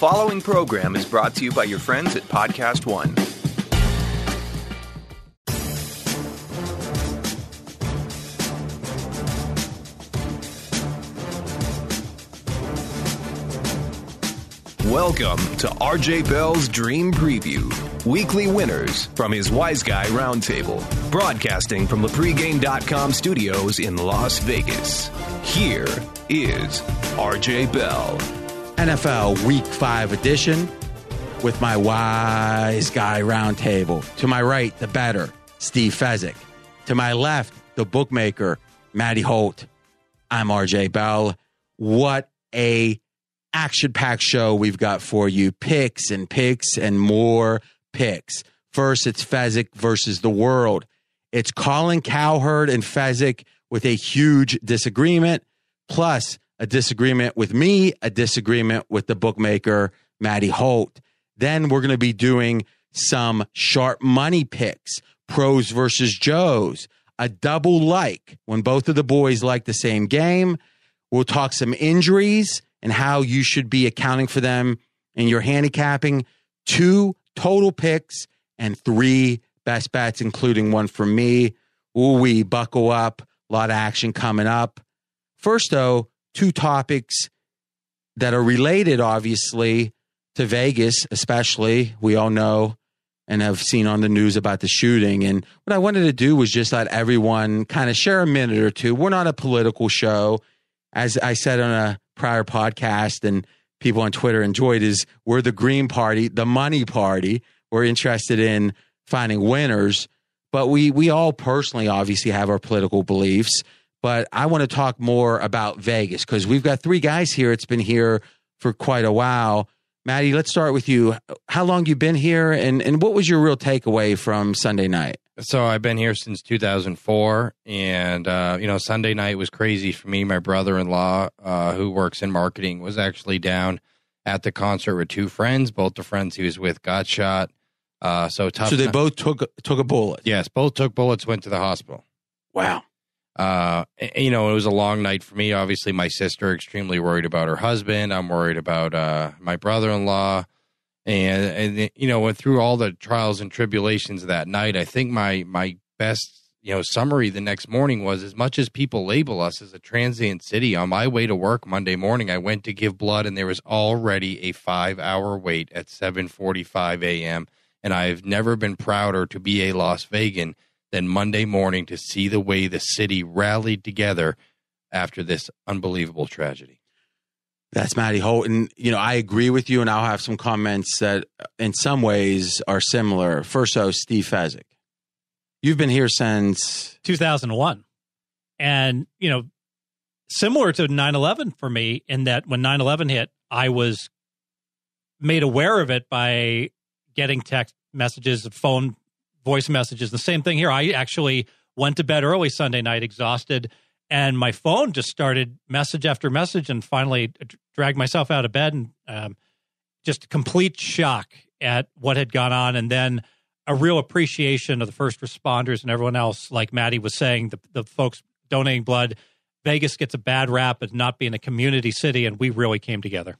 following program is brought to you by your friends at Podcast One. Welcome to RJ Bell's Dream Preview. Weekly winners from his Wise Guy Roundtable. Broadcasting from the pregame.com studios in Las Vegas. Here is RJ Bell. NFL Week 5 edition with my Wise Guy Roundtable. To my right, the bettor, Steve Fezzik. To my left, the bookmaker, Matty Holt. I'm RJ Bell. What a action packed show we've got for you. Picks and picks and more picks. First, it's Fezzik versus the world. It's Colin Cowherd and Fezzik with a huge disagreement, plus a disagreement with me, a disagreement with the bookmaker, Matty Holt. Then we're going to be doing some sharp money picks, pros versus Joes, a double like when both of the boys like the same game. We'll talk some injuries and how you should be accounting for them in your handicapping. Two total picks and three best bets, including one from me. Ooh, we buckle up. A lot of action coming up. First, though, two topics that are related, obviously, to Vegas, especially. We all know and have seen on the news about the shooting. And what I wanted to do was just let everyone kind of share a minute or two. We're not a political show. As I said on a prior podcast and people on Twitter enjoyed is we're the Green Party, the money party. We're interested in finding winners, but we we all personally obviously have our political beliefs. But I want to talk more about Vegas because we've got three guys here. It's been here for quite a while. Matty, let's start with you. How long you been here, and and what was your real takeaway from Sunday night? So I've been here since 2004, and uh, you know Sunday night was crazy for me. My brother-in-law, uh, who works in marketing, was actually down at the concert with two friends. Both the friends he was with got shot. Uh, so tough. So they both took took a bullet. Yes, both took bullets. Went to the hospital. Wow. Uh, you know, it was a long night for me. Obviously, my sister extremely worried about her husband. I'm worried about uh, my brother-in-law and and you know went through all the trials and tribulations that night i think my my best you know summary the next morning was as much as people label us as a transient city on my way to work monday morning i went to give blood and there was already a 5 hour wait at 7:45 a.m. and i've never been prouder to be a las vegan than monday morning to see the way the city rallied together after this unbelievable tragedy that's Matty Holt. And, you know, I agree with you, and I'll have some comments that uh, in some ways are similar. First, though, Steve Fezzik. You've been here since 2001. And, you know, similar to 9 11 for me, in that when 9 11 hit, I was made aware of it by getting text messages, phone voice messages. The same thing here. I actually went to bed early Sunday night, exhausted and my phone just started message after message and finally dragged myself out of bed and um, just complete shock at what had gone on and then a real appreciation of the first responders and everyone else like matty was saying the, the folks donating blood vegas gets a bad rap as not being a community city and we really came together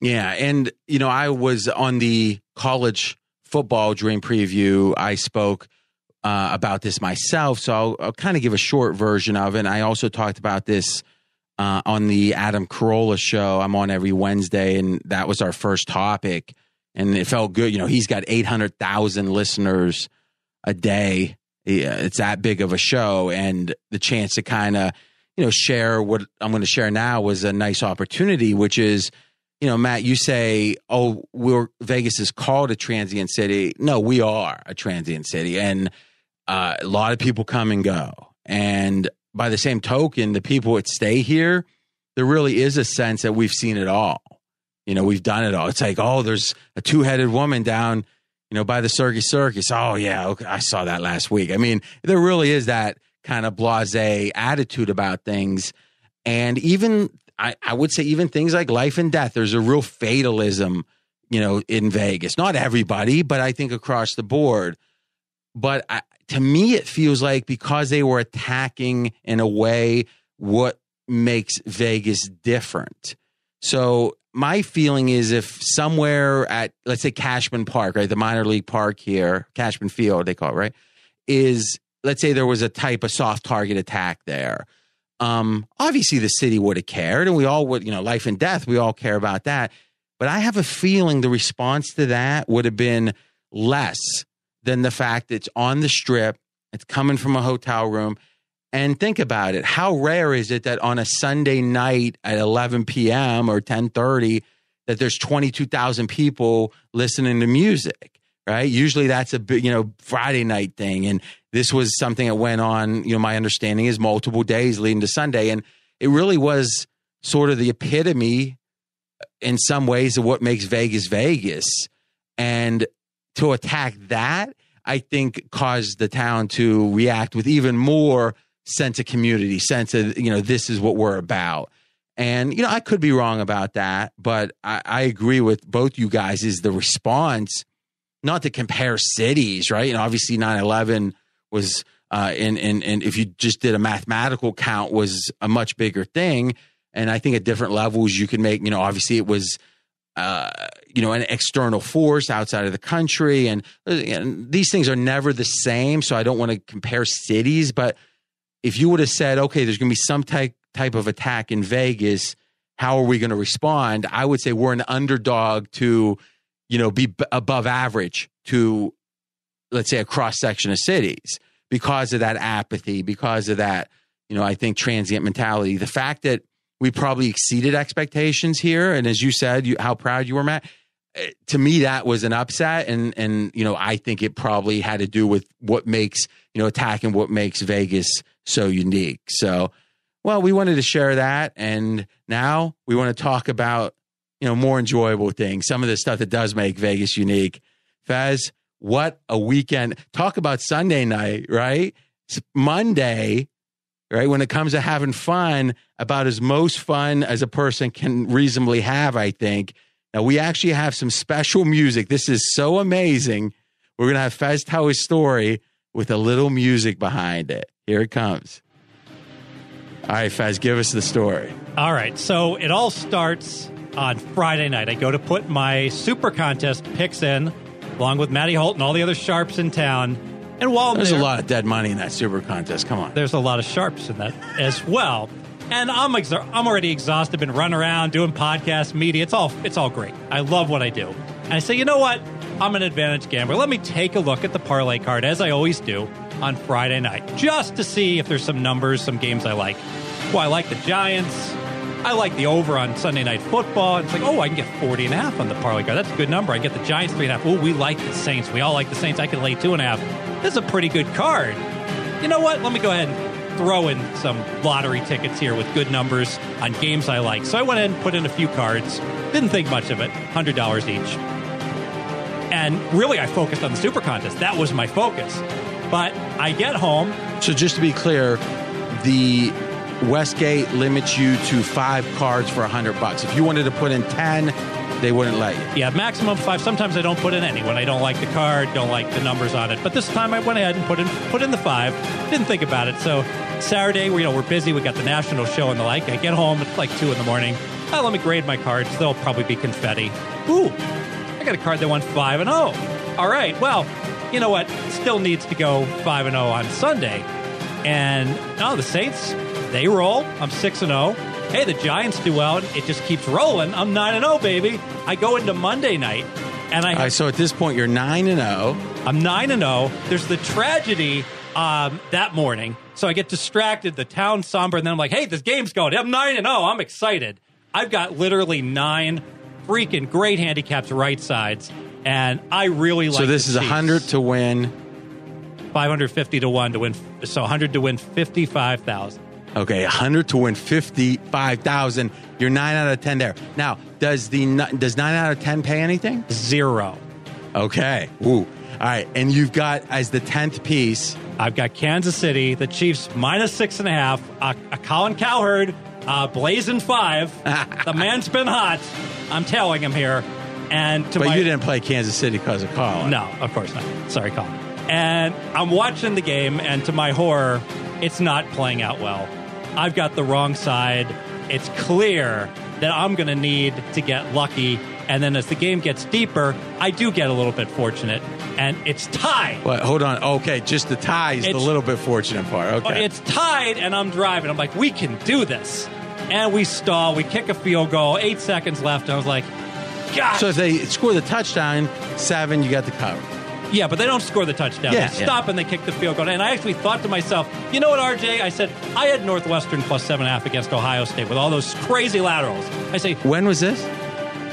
yeah and you know i was on the college football dream preview i spoke uh, about this myself, so I'll, I'll kind of give a short version of it. And I also talked about this uh, on the Adam Carolla show. I'm on every Wednesday, and that was our first topic. And it felt good. You know, he's got 800,000 listeners a day. It's that big of a show. And the chance to kind of, you know, share what I'm going to share now was a nice opportunity, which is, you know, Matt, you say, oh, we're Vegas is called a transient city. No, we are a transient city. And uh, a lot of people come and go. And by the same token, the people that stay here, there really is a sense that we've seen it all. You know, we've done it all. It's like, oh, there's a two headed woman down, you know, by the Circus Circus. Oh, yeah, okay, I saw that last week. I mean, there really is that kind of blase attitude about things. And even, I, I would say, even things like life and death, there's a real fatalism, you know, in Vegas. Not everybody, but I think across the board. But I, to me, it feels like because they were attacking in a way what makes Vegas different. So my feeling is if somewhere at let's say Cashman Park, right, the minor league park here, Cashman Field, they call it, right, is let's say there was a type of soft target attack there. Um, obviously, the city would have cared, and we all would, you know, life and death, we all care about that. But I have a feeling the response to that would have been less than the fact it's on the strip, it's coming from a hotel room. And think about it. How rare is it that on a Sunday night at 11 p.m. or 1030 that there's 22,000 people listening to music, right? Usually that's a you know, Friday night thing. And this was something that went on, you know, my understanding is multiple days leading to Sunday. And it really was sort of the epitome in some ways of what makes Vegas Vegas. And to attack that, I think caused the town to react with even more sense of community, sense of, you know, this is what we're about. And, you know, I could be wrong about that, but I, I agree with both you guys is the response, not to compare cities, right? And obviously 9 11 was, uh, and, and, and if you just did a mathematical count, was a much bigger thing. And I think at different levels, you can make, you know, obviously it was, uh, you know, an external force outside of the country. And, and these things are never the same. So I don't want to compare cities, but if you would have said, okay, there's going to be some type type of attack in Vegas, how are we going to respond? I would say we're an underdog to, you know, be b- above average to, let's say, a cross section of cities because of that apathy, because of that, you know, I think transient mentality. The fact that we probably exceeded expectations here, and as you said, you, how proud you were, Matt. eh, To me, that was an upset, and and you know, I think it probably had to do with what makes you know attacking what makes Vegas so unique. So, well, we wanted to share that, and now we want to talk about you know more enjoyable things, some of the stuff that does make Vegas unique. Fez, what a weekend! Talk about Sunday night, right? It's Monday, right? When it comes to having fun, about as most fun as a person can reasonably have, I think. Now we actually have some special music. This is so amazing. We're gonna have Fez tell his story with a little music behind it. Here it comes. All right, Fez, give us the story. All right. So it all starts on Friday night. I go to put my super contest picks in, along with Matty Holt and all the other sharps in town. And while There's there, a lot of dead money in that super contest. Come on. there's a lot of sharps in that as well. And I'm exa- I'm already exhausted. Been running around doing podcast media. It's all it's all great. I love what I do. And I say, you know what? I'm an advantage gambler. Let me take a look at the parlay card as I always do on Friday night, just to see if there's some numbers, some games I like. Well, I like the Giants. I like the over on Sunday Night Football. It's like, oh, I can get 40 and a half on the parlay card. That's a good number. I get the Giants three and a half. Oh, we like the Saints. We all like the Saints. I can lay two and a half. This is a pretty good card. You know what? Let me go ahead and throw in some lottery tickets here with good numbers on games I like. So I went in and put in a few cards. Didn't think much of it. $100 each. And really, I focused on the super contest. That was my focus. But I get home. So just to be clear, the Westgate limits you to five cards for a hundred bucks. If you wanted to put in ten, they wouldn't let you. Yeah, maximum five. Sometimes I don't put in any when I don't like the card, don't like the numbers on it. But this time I went ahead and put in put in the five. Didn't think about it. So Saturday, we you know we're busy. We got the national show and the like. I get home. It's like two in the morning. Oh, let me grade my cards. They'll probably be confetti. Ooh, I got a card that went five and zero. All right. Well, you know what? Still needs to go five and zero on Sunday. And oh, the Saints they roll. I'm six and zero. Hey, the Giants do well. It just keeps rolling. I'm nine and zero, baby. I go into Monday night, and I All right, so at this point, you're nine and oh. zero. I'm nine and zero. There's the tragedy um, that morning, so I get distracted. The town's somber, and then I'm like, "Hey, this game's going. I'm nine and zero. I'm excited. I've got literally nine freaking great handicaps right sides, and I really like. So this is a hundred to win. 550 to one to win. So 100 to win 55,000. Okay, hundred to win fifty-five thousand. You're nine out of ten there. Now, does the does nine out of ten pay anything? Zero. Okay. Ooh. All right, and you've got as the tenth piece. I've got Kansas City, the Chiefs minus six and a half. Uh, a Colin Cowherd, uh, blazing five. the man's been hot. I'm telling him here. And to But my you didn't play Kansas City because of Colin. no, of course not. Sorry, Colin. And I'm watching the game, and to my horror, it's not playing out well. I've got the wrong side. It's clear that I'm going to need to get lucky. And then as the game gets deeper, I do get a little bit fortunate. And it's tied. What? Hold on. Okay, just the tie is the It's- little bit fortunate part. Okay. It's tied, and I'm driving. I'm like, we can do this. And we stall. We kick a field goal. Eight seconds left. And I was like, God. so if they score the touchdown, seven, you got the cover. Yeah, but they don't score the touchdown. Yeah, they yeah. stop and they kick the field goal. And I actually thought to myself, you know what, RJ? I said, I had Northwestern plus seven and a half against Ohio State with all those crazy laterals. I say, When was this?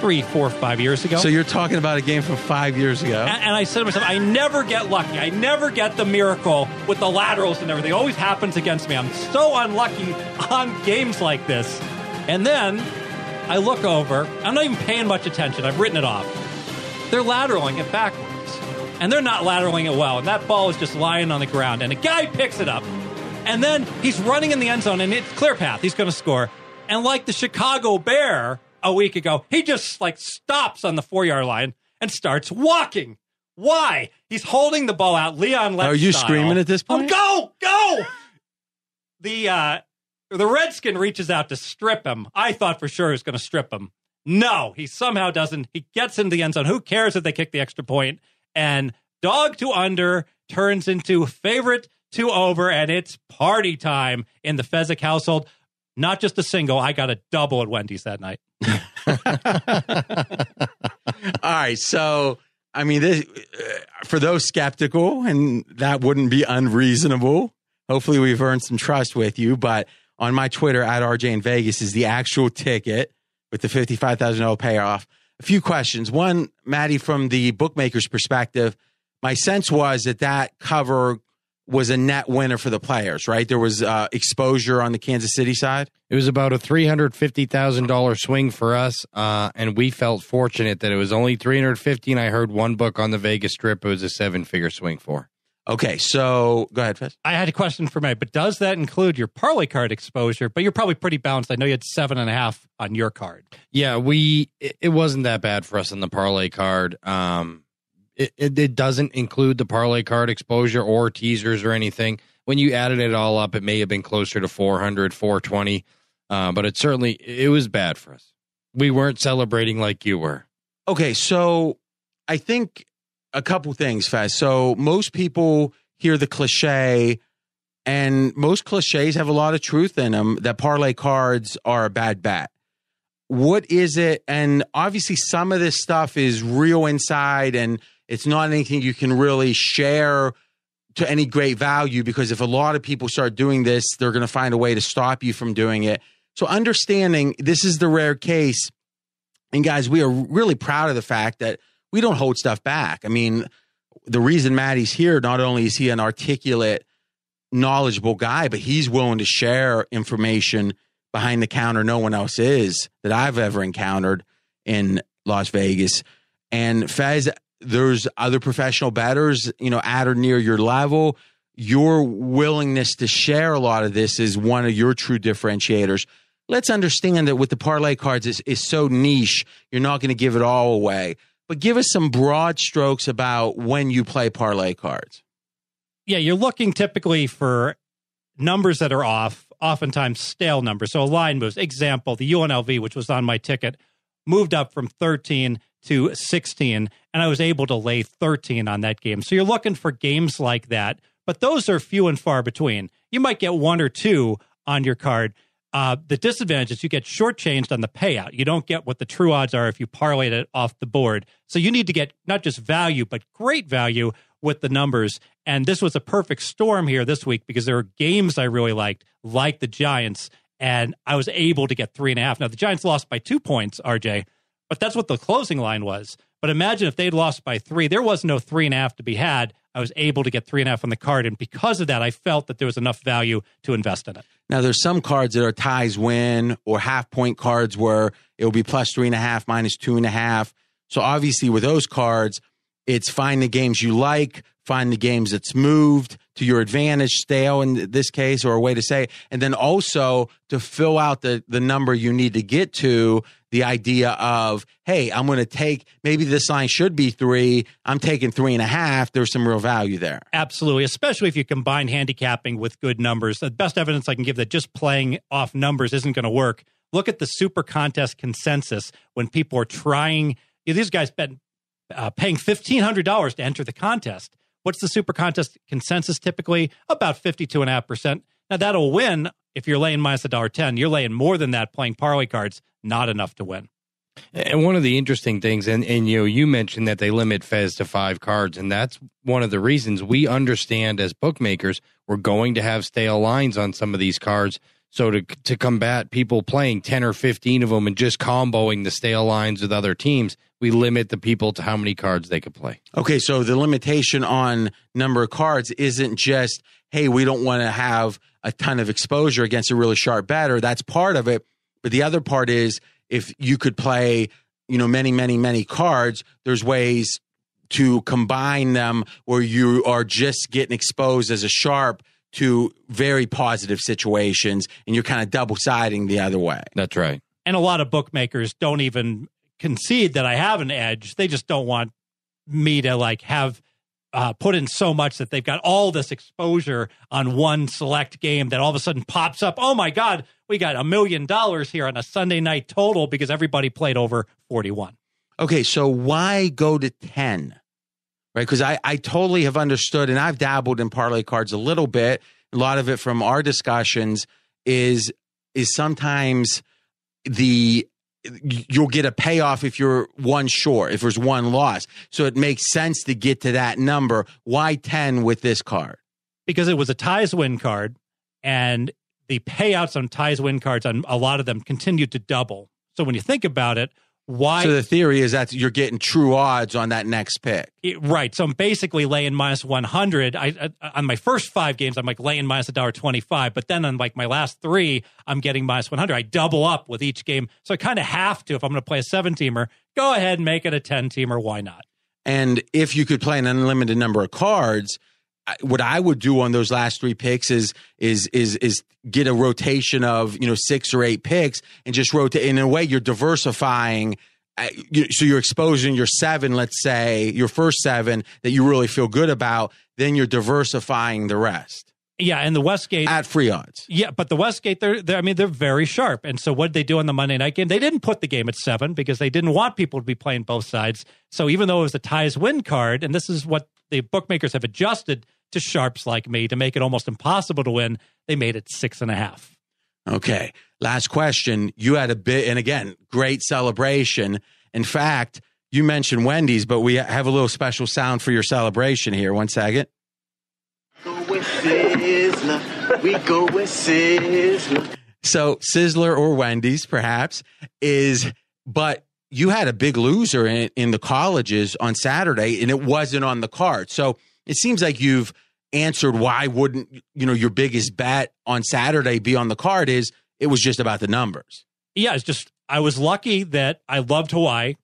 three, four, five years ago. So you're talking about a game from five years ago. And, and I said to myself, I never get lucky. I never get the miracle with the laterals and everything. It always happens against me. I'm so unlucky on games like this. And then I look over. I'm not even paying much attention. I've written it off. They're lateraling it backwards. And they're not lateraling it well. And that ball is just lying on the ground. And a guy picks it up. And then he's running in the end zone and it's clear path. He's going to score. And like the Chicago Bear a week ago, he just like stops on the four yard line and starts walking. Why? He's holding the ball out. Leon Are you style. screaming at this point? Oh, point? go, go! the uh, the Redskin reaches out to strip him. I thought for sure he was going to strip him. No, he somehow doesn't. He gets into the end zone. Who cares if they kick the extra point? And dog to under turns into favorite to over, and it's party time in the Fezzik household. Not just a single. I got a double at Wendy's that night. All right. So, I mean, this, uh, for those skeptical, and that wouldn't be unreasonable, hopefully we've earned some trust with you. But on my Twitter, at RJ in Vegas, is the actual ticket with the $55,000 payoff. A few questions. One, Matty, from the bookmaker's perspective, my sense was that that cover was a net winner for the players, right? There was uh, exposure on the Kansas City side. It was about a three hundred fifty thousand dollar swing for us, uh, and we felt fortunate that it was only three hundred fifty. And I heard one book on the Vegas Strip; it was a seven figure swing for. Okay. So go ahead, Fez. I had a question for Meg, but does that include your parlay card exposure? But you're probably pretty balanced. I know you had seven and a half on your card. Yeah, we it, it wasn't that bad for us on the parlay card. Um, it, it it doesn't include the parlay card exposure or teasers or anything. When you added it all up, it may have been closer to 400, 420. Uh, but it certainly it was bad for us. We weren't celebrating like you were. Okay, so I think a couple things, Faz. So most people hear the cliche, and most cliches have a lot of truth in them that parlay cards are a bad bet. What is it? And obviously, some of this stuff is real inside, and it's not anything you can really share to any great value because if a lot of people start doing this, they're going to find a way to stop you from doing it. So, understanding this is the rare case. And guys, we are really proud of the fact that we don't hold stuff back. I mean, the reason Matty's here, not only is he an articulate, knowledgeable guy, but he's willing to share information behind the counter no one else is that I've ever encountered in Las Vegas. And Fez, there's other professional bettors, you know, at or near your level. Your willingness to share a lot of this is one of your true differentiators. Let's understand that with the parlay cards is is so niche, you're not going to give it all away. But give us some broad strokes about when you play parlay cards. Yeah, you're looking typically for numbers that are off, oftentimes stale numbers. So a line moves. Example, the UNLV, which was on my ticket, moved up from 13 to 16, and I was able to lay 13 on that game. So you're looking for games like that, but those are few and far between. You might get one or two on your card. Uh, the disadvantage is you get shortchanged on the payout. You don't get what the true odds are if you parlay it off the board. So you need to get not just value, but great value with the numbers. And this was a perfect storm here this week because there were games I really liked, like the Giants, and I was able to get three and a half. Now, the Giants lost by two points, RJ, but that's what the closing line was. But imagine if they'd lost by three, there was no three and a half to be had. I was able to get three and a half on the card. And because of that, I felt that there was enough value to invest in it. Now, there's some cards that are ties win or half point cards where it will be plus three and a half, minus two and a half. So obviously, with those cards, it's find the games you like, find the games that's moved to your advantage, stale in this case, or a way to say, and then also to fill out the the number you need to get to. The idea of, hey, I'm going to take maybe this line should be three. I'm taking three and a half. There's some real value there. Absolutely, especially if you combine handicapping with good numbers. The best evidence I can give that just playing off numbers isn't going to work. look at the super contest consensus when people are trying. You know, these guys been uh, paying fifteen hundred dollars to enter the contest. What's the super contest consensus typically? About fifty two and a half percent. Now that'll win if you're laying minus a dollar ten. You're laying more than that playing parlay cards. Not enough to win. And one of the interesting things, and, and you know, you mentioned that they limit Fez to five cards, and that's one of the reasons we understand as bookmakers we're going to have stale lines on some of these cards. So to to combat people playing ten or fifteen of them and just comboing the stale lines with other teams, we limit the people to how many cards they could play. Okay, so the limitation on number of cards isn't just hey, we don't want to have a ton of exposure against a really sharp batter. That's part of it, but the other part is if you could play, you know, many, many, many cards, there's ways to combine them where you are just getting exposed as a sharp to very positive situations and you're kind of double siding the other way. That's right. And a lot of bookmakers don't even concede that I have an edge. They just don't want me to like have uh, put in so much that they've got all this exposure on one select game that all of a sudden pops up. Oh my God, we got a million dollars here on a Sunday night total because everybody played over 41. Okay, so why go to 10? Right? Because I, I totally have understood, and I've dabbled in parlay cards a little bit. A lot of it from our discussions is is sometimes the you'll get a payoff if you're one short, if there's one loss. So it makes sense to get to that number. Why 10 with this card? Because it was a ties win card, and the payouts on ties win cards on a lot of them continued to double. So when you think about it, why? So the theory is that you're getting true odds on that next pick. It, right. So I'm basically laying minus 100. I, I, on my first five games, I'm like laying minus a dollar 25. But then on like my last three, I'm getting minus 100. I double up with each game. So I kind of have to, if I'm going to play a seven teamer, go ahead and make it a 10 teamer. Why not? And if you could play an unlimited number of cards, what I would do on those last three picks is is is is get a rotation of you know six or eight picks and just rotate. In a way, you're diversifying. Uh, so you're exposing your seven, let's say your first seven that you really feel good about. Then you're diversifying the rest. Yeah, and the Westgate at free odds. Yeah, but the Westgate, they're, they're I mean, they're very sharp. And so what did they do on the Monday night game? They didn't put the game at seven because they didn't want people to be playing both sides. So even though it was a ties win card, and this is what the bookmakers have adjusted to sharps like me to make it almost impossible to win. They made it six and a half. Okay. Last question. You had a bit, and again, great celebration. In fact, you mentioned Wendy's, but we have a little special sound for your celebration here. One second. Go with Sizzler. We go with Sizzler. So, Sizzler or Wendy's, perhaps, is, but you had a big loser in, in the colleges on Saturday, and it wasn't on the card. So, it seems like you've answered why wouldn't you know your biggest bet on Saturday be on the card is it was just about the numbers. Yeah, it's just I was lucky that I loved Hawaii.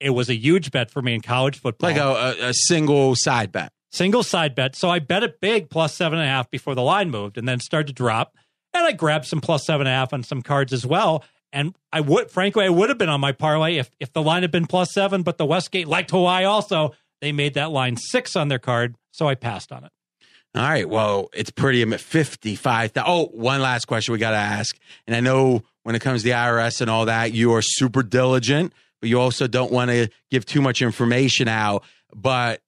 It was a huge bet for me in college football, like a, a single side bet, single side bet. So I bet it big plus seven and a half before the line moved, and then started to drop. And I grabbed some plus seven and a half on some cards as well. And I would, frankly, I would have been on my parlay if if the line had been plus seven. But the Westgate liked Hawaii also. They made that line six on their card, so I passed on it. All right. Well, it's pretty. I'm at 55. Oh, one last question we got to ask. And I know when it comes to the IRS and all that, you are super diligent, but you also don't want to give too much information out. But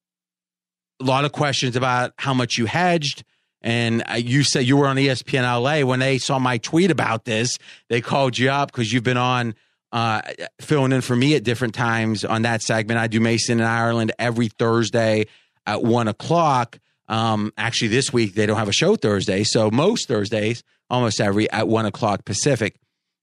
a lot of questions about how much you hedged. And you said you were on ESPN LA when they saw my tweet about this. They called you up because you've been on uh, filling in for me at different times on that segment. I do Mason and Ireland every Thursday at one o'clock. Um, actually, this week they don't have a show Thursday, so most Thursdays, almost every at one o'clock Pacific.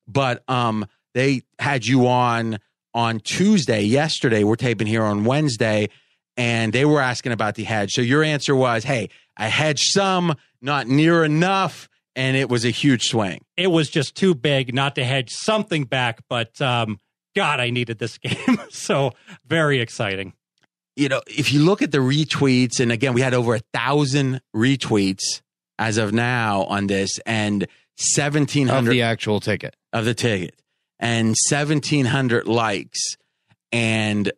But um, they had you on on Tuesday. Yesterday, we're taping here on Wednesday, and they were asking about the hedge. So your answer was, "Hey, I hedged some, not near enough." and it was a huge swing. It was just too big not to hedge something back, but um, God, I needed this game. so very exciting you know, if you look at the retweets, and again, we had over a thousand retweets as of now on this, and seventeen hundred of the actual ticket of the ticket, and seventeen hundred likes, and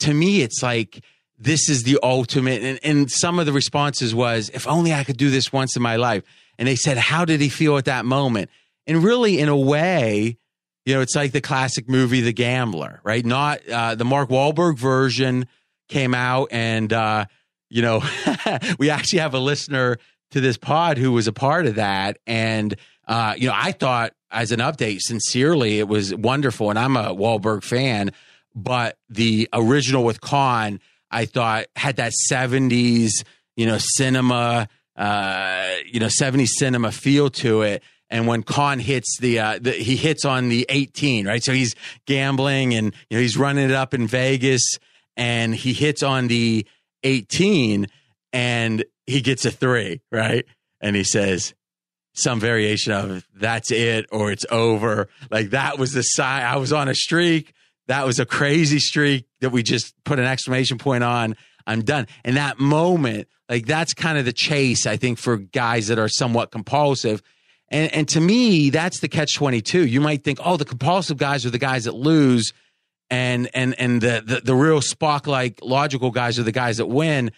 to me, it's like this is the ultimate. And, and some of the responses was, "If only I could do this once in my life." And they said, "How did he feel at that moment?" And really, in a way, you know, it's like the classic movie, The Gambler, right? Not uh, the Mark Wahlberg version came out, and uh, you know, we actually have a listener to this pod who was a part of that, and uh, you know, I thought as an update, sincerely, it was wonderful, and I'm a Wahlberg fan, but the original with Caan, I thought had that '70s, you know, cinema, uh, you know, '70s cinema feel to it. And when Caan hits the, uh, the, he hits on the 18, right? So he's gambling and you know he's running it up in Vegas, and he hits on the 18, and he gets a three, right? And he says some variation of "That's it" or "It's over." Like that was the sign. I was on a streak. That was a crazy streak that we just put an exclamation point on. I'm done. And that moment, like that's kind of the chase, I think, for guys that are somewhat compulsive and, and to me, that's the catch 22. You might think, oh, the compulsive guys are the guys that lose. And, and, and the, the, the real Spock like logical guys are the guys that win.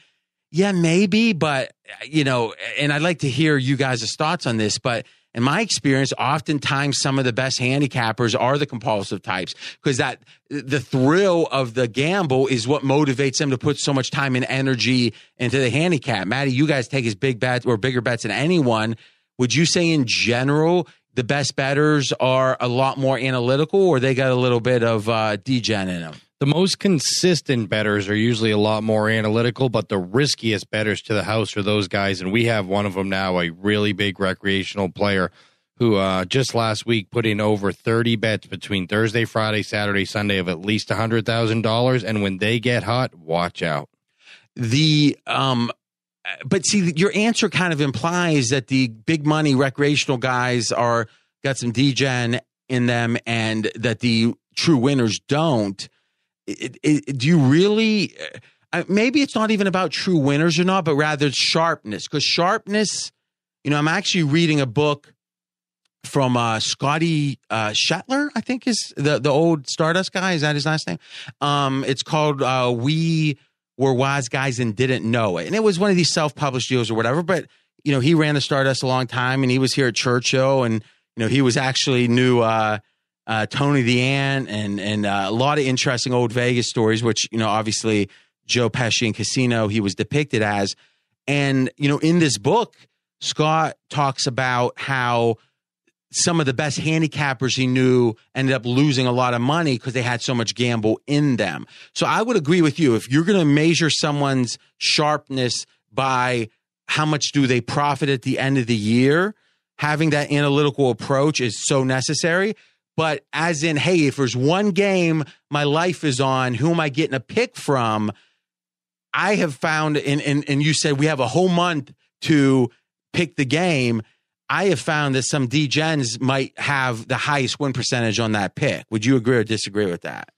Yeah, maybe, but you know, and I'd like to hear you guys' thoughts on this, but in my experience, oftentimes some of the best handicappers are the compulsive types because that the thrill of the gamble is what motivates them to put so much time and energy into the handicap. Matty, you guys take as big bets or bigger bets than anyone. Would you say in general the best bettors are a lot more analytical, or they got a little bit of uh, degen in them? The most consistent bettors are usually a lot more analytical, but the riskiest bettors to the house are those guys, and we have one of them now, a really big recreational player who uh, just last week put in over 30 bets between Thursday, Friday, Saturday, Sunday of at least $100,000. And when they get hot, watch out. The um, but see, your answer kind of implies that the big money recreational guys are got some degen in them, and that the true winners don't. It, it, do you really? Uh, maybe it's not even about true winners or not, but rather sharpness. Because sharpness, you know, I'm actually reading a book from uh, Scotty uh, Schettler, I think is the the old Stardust guy. Is that his last name? Um, it's called uh, We were wise guys and didn't know it. And it was one of these self published deals or whatever. But, you know, he ran the Stardust a long time and he was here at Churchill and, you know, he was actually knew uh, uh, Tony the Ant and, and uh, a lot of interesting old Vegas stories, which, you know, obviously Joe Pesci and Casino, he was depicted as. And, you know, in this book, Scott talks about how some of the best handicappers he knew ended up losing a lot of money because they had so much gamble in them. So I would agree with you. If you're going to measure someone's sharpness by how much do they profit at the end of the year, having that analytical approach is so necessary. But as in, hey, if there's one game my life is on, who am I getting a pick from? I have found, and, and, and you said we have a whole month to pick the game I have found that some degens might have the highest win percentage on that pick. Would you agree or disagree with that?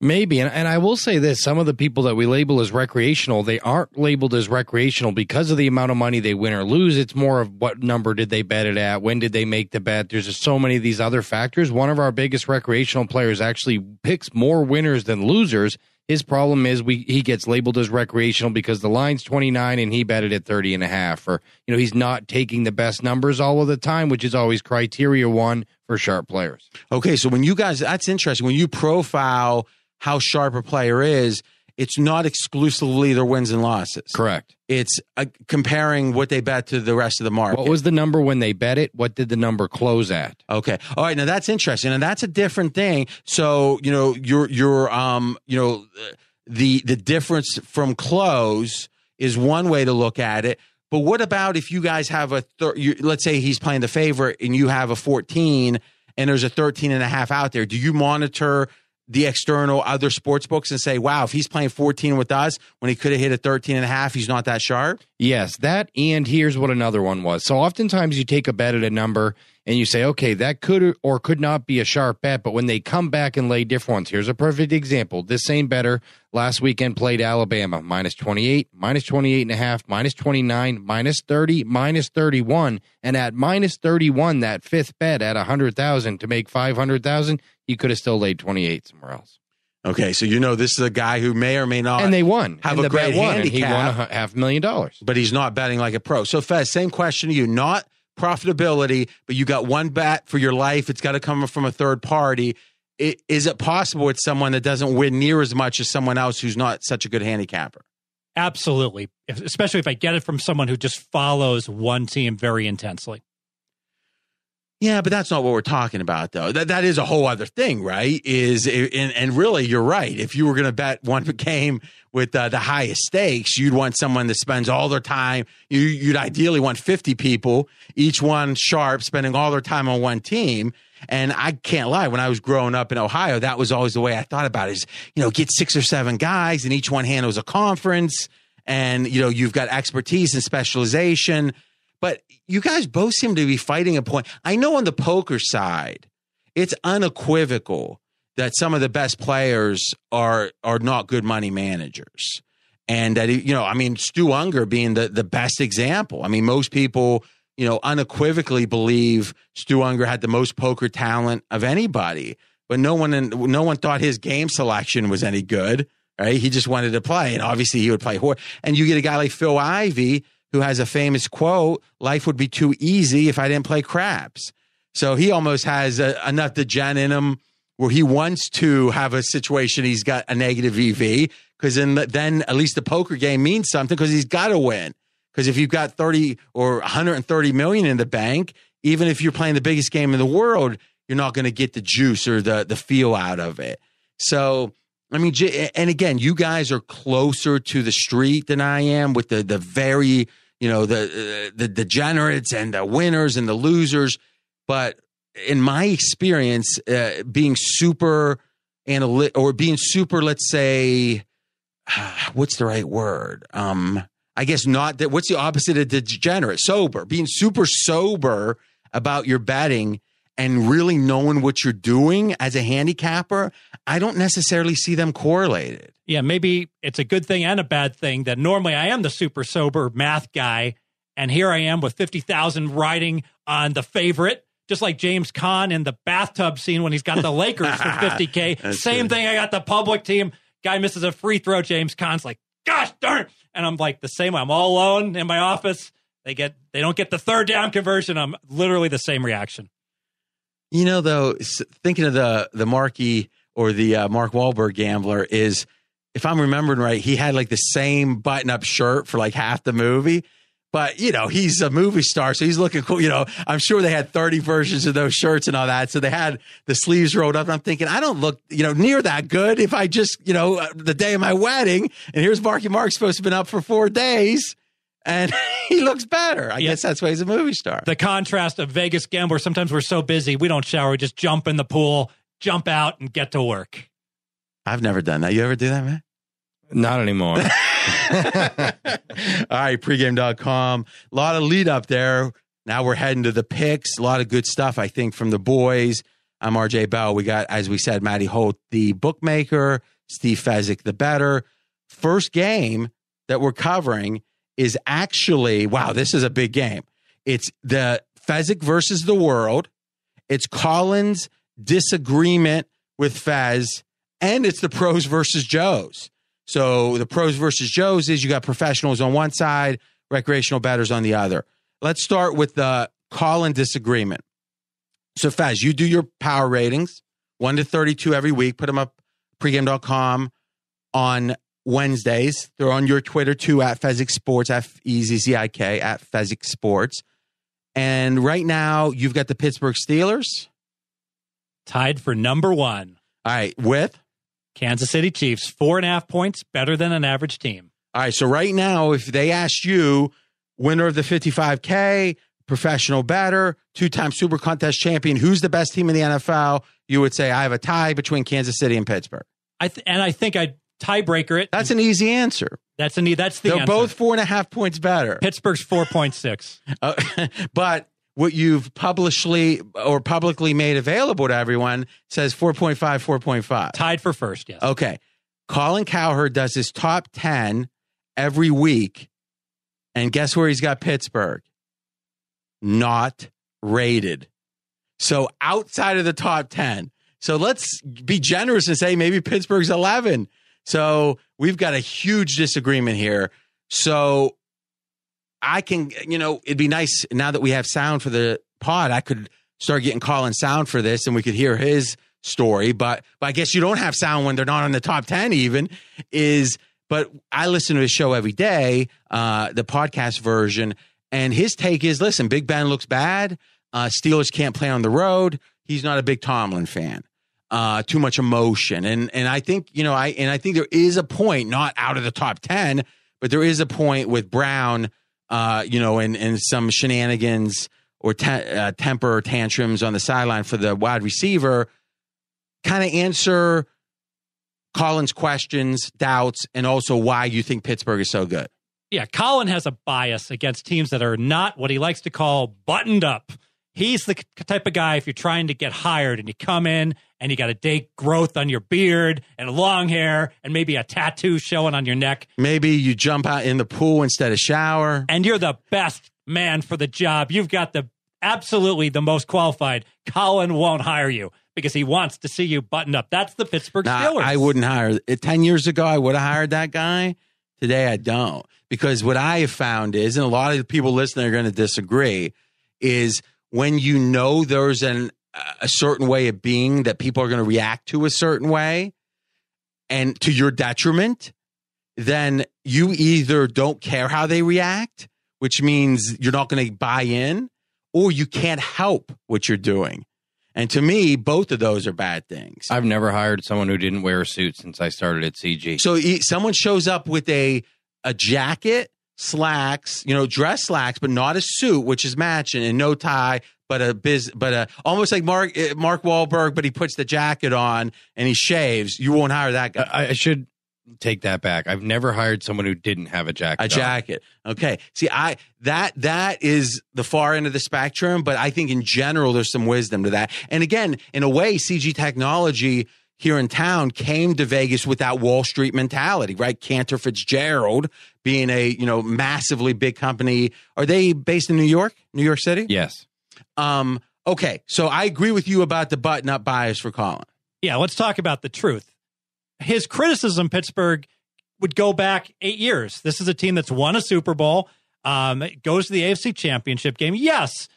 Maybe. And, and I will say this some of the people that we label as recreational, they aren't labeled as recreational because of the amount of money they win or lose. It's more of what number did they bet it at? When did they make the bet? There's just so many of these other factors. One of our biggest recreational players actually picks more winners than losers his problem is we he gets labeled as recreational because the line's 29 and he bet it at 30 and a half or you know he's not taking the best numbers all of the time which is always criteria one for sharp players. Okay, so when you guys that's interesting when you profile how sharp a player is it's not exclusively their wins and losses. Correct. It's uh, comparing what they bet to the rest of the market. What was the number when they bet it? What did the number close at? Okay. All right. Now that's interesting, and that's a different thing. So you know, your your um, you know, the the difference from close is one way to look at it. But what about if you guys have a thir- you, let's say he's playing the favorite and you have a 14 and there's a 13 and a half out there. Do you monitor the external other sports books and say, wow, if he's playing 14 with us when he could have hit a 13 and a half, he's not that sharp? Yes, that. And here's what another one was. So oftentimes you take a bet at a number and you say, okay, that could or could not be a sharp bet. But when they come back and lay different ones, here's a perfect example. This same bettor last weekend played Alabama minus 28, minus 28 and a half, minus 29, minus 30, minus 31. And at minus 31, that fifth bet at 100,000 to make 500,000, he could have still laid 28 somewhere else. Okay, so you know this is a guy who may or may not, and they won. Have and a great won, handicap. he won a half million dollars, but he's not betting like a pro. So, Fez, same question to you: not profitability, but you got one bat for your life. It's got to come from a third party. I- Is it possible it's someone that doesn't win near as much as someone else who's not such a good handicapper? Absolutely, especially if I get it from someone who just follows one team very intensely. Yeah, but that's not what we're talking about, though. That that is a whole other thing, right? Is and, and really, you're right. If you were going to bet one game with uh, the highest stakes, you'd want someone that spends all their time. You, you'd ideally want 50 people, each one sharp, spending all their time on one team. And I can't lie, when I was growing up in Ohio, that was always the way I thought about it. Is you know, get six or seven guys, and each one handles a conference, and you know, you've got expertise and specialization but you guys both seem to be fighting a point. I know on the poker side, it's unequivocal that some of the best players are are not good money managers. And that you know, I mean, Stu Ungar being the the best example. I mean, most people, you know, unequivocally believe Stu Ungar had the most poker talent of anybody, but no one in, no one thought his game selection was any good. Right? He just wanted to play, and obviously he would play horse. And you get a guy like Phil Ivey who has a famous quote life would be too easy if i didn't play craps. So he almost has a, enough degen in him where he wants to have a situation he's got a negative ev because then, then at least the poker game means something because he's got to win. Because if you've got 30 or 130 million in the bank even if you're playing the biggest game in the world you're not going to get the juice or the the feel out of it. So I mean, and again, you guys are closer to the street than I am with the the very you know the the degenerates and the winners and the losers. But in my experience uh, being super analytic or being super let's say what's the right word? Um i guess not that what's the opposite of degenerate? Sober. Being super sober about your betting and really knowing what you're doing as a handicapper, I don't necessarily see them correlated. Yeah, maybe it's a good thing and a bad thing that normally I am the super sober math guy, and here I am with 50,000 riding on the favorite, just like James Caan in the bathtub scene when he's got the Lakers for 50K. Same true. thing, I got the public team. Guy misses a free throw. James Caan's like, gosh darn. And I'm like the same. way. I'm all alone in my office. They get, they don't get the third down conversion. I'm literally the same reaction. You know, though, thinking of the the Marky or the uh, Mark Wahlberg gambler is, if I'm remembering right, he had like the same button up shirt for like half the movie. But you know, he's a movie star, so he's looking cool. You know, I'm sure they had 30 versions of those shirts and all that. So they had the sleeves rolled up. And I'm thinking, I don't look, you know, near that good if I just, you know, uh, the day of my wedding, and here's Marky Mark supposed to have been up for four days and he looks better. I guess that's why he's a movie star. The contrast of Vegas gambler. Sometimes we're so busy we don't shower, we just jump in the pool, jump out, and get to work. I've never done that. You ever do that, man? Not anymore. All right, pregame.com. A lot of lead up there. Now we're heading to the picks. A lot of good stuff, I think, from the boys. I'm RJ Bell. We got, as we said, Matty Holt, the bookmaker, Steve Fezzik, the bettor. First game that we're covering is actually wow, this is a big game. It's the Fezzik versus the world. It's Colin's disagreement with Fez, and it's the pros versus Joes. So the pros versus Joes is you got professionals on one side, recreational batters on the other. Let's start with the Colin disagreement. So Fez, you do your power ratings, one to thirty-two every week. Put them up pregame.com on Wednesdays. They're on your Twitter too at Fezzik Sports, F E Z Z I K, at Fezzik Sports. And right now, you've got the Pittsburgh Steelers tied for number one. All right, with Kansas City Chiefs, four and a half points better than an average team. All right, so right now, if they asked you, winner of the 55K, professional batter, two time Super Contest champion, who's the best team in the NFL? You would say, I have a tie between Kansas City and Pittsburgh. I th- and I think I'd tiebreaker it. That's an easy answer. That's an that's the They're answer. both four and a half points better. Pittsburgh's four point six. uh, but what you've publicly or publicly made available to everyone says 4.5, 4.5. Tied for first, yes. Okay. Colin Cowherd does his top 10 every week. And guess where he's got Pittsburgh? Not rated. So outside of the top 10. So let's be generous and say maybe Pittsburgh's 11. So we've got a huge disagreement here. So I can, you know, it'd be nice now that we have sound for the pod. I could start getting Colin sound for this, and we could hear his story. But, but I guess you don't have sound when they're not on the top ten. Even is, but I listen to his show every day, uh, the podcast version, and his take is: listen, Big Ben looks bad. Uh, Steelers can't play on the road. He's not a big Tomlin fan. Uh, too much emotion, and and I think you know I and I think there is a point, not out of the top ten, but there is a point with Brown, uh, you know, and and some shenanigans or te- uh, temper tantrums on the sideline for the wide receiver, kind of answer Colin's questions, doubts, and also why you think Pittsburgh is so good. Yeah, Colin has a bias against teams that are not what he likes to call buttoned up he's the type of guy if you're trying to get hired and you come in and you got a day growth on your beard and long hair and maybe a tattoo showing on your neck. Maybe you jump out in the pool instead of shower. And you're the best man for the job. You've got the absolutely the most qualified. Colin won't hire you because he wants to see you buttoned up. That's the Pittsburgh nah, Steelers. I wouldn't hire eh, 10 years ago I would have hired that guy. Today I don't. Because what I have found is and a lot of the people listening are going to disagree is when you know there's an a certain way of being that people are going to react to a certain way and to your detriment, then you either don't care how they react, which means you're not going to buy in, or you can't help what you're doing. And to me, both of those are bad things. I've never hired someone who didn't wear a suit since I started at CG. So someone shows up with a a jacket slacks, you know, dress slacks, but not a suit, which is matching, and no tie, but a biz, but a almost like Mark eh, Mark Wahlberg, but he puts the jacket on and he shaves. You won't hire that guy. I, I should take that back. I've never hired someone who didn't have a jacket. A jacket. On. Okay. See, I that that is the far end of the spectrum, but I think in general there's some wisdom to that. And again, in a way, CG technology here in town came to Vegas with that Wall Street mentality, right? Cantor Fitzgerald being a, you know, massively big company. Are they based in New York, New York City? Yes. Um, okay. So I agree with you about the button up bias for Colin. Yeah. Let's talk about the truth. His criticism, Pittsburgh, would go back eight years. This is a team that's won a Super Bowl, um, goes to the AFC Championship game. Yes,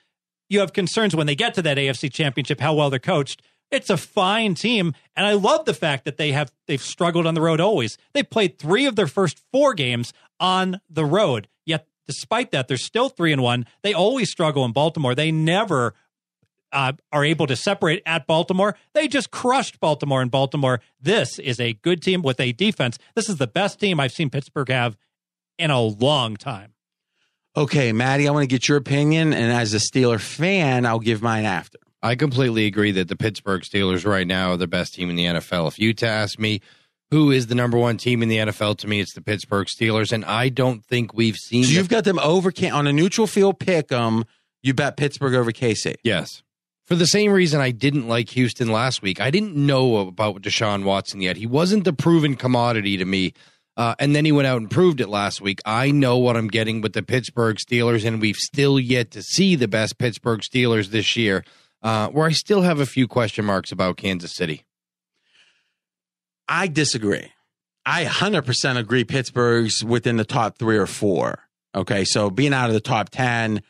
you have concerns when they get to that AFC Championship, how well they're coached. It's a fine team, and I love the fact that they have they've struggled on the road always. They played three of their first four games on the road. Yet, despite that, they're still three and one. They always struggle in Baltimore. They never uh, are able to separate at Baltimore. They just crushed Baltimore in Baltimore. This is a good team with a defense. This is the best team I've seen Pittsburgh have in a long time. Okay, Matty, I want to get your opinion, and as a Steeler fan, I'll give mine after. I completely agree that the Pittsburgh Steelers right now are the best team in the NFL. If you to ask me who is the number one team in the NFL, to me it's the Pittsburgh Steelers, and I don't think we've seen. So you've got them over on a neutral field Pick pick 'em. You bet Pittsburgh over KC. Yes. For the same reason I didn't like Houston last week. I didn't know about Deshaun Watson yet. He wasn't the proven commodity to me. Uh, and then he went out and proved it last week. I know what I'm getting with the Pittsburgh Steelers, and we've still yet to see the best Pittsburgh Steelers this year uh, where I still have a few question marks about Kansas City. I disagree. I 100% agree Pittsburgh's within the top three or four. Okay. So being out of the top 10,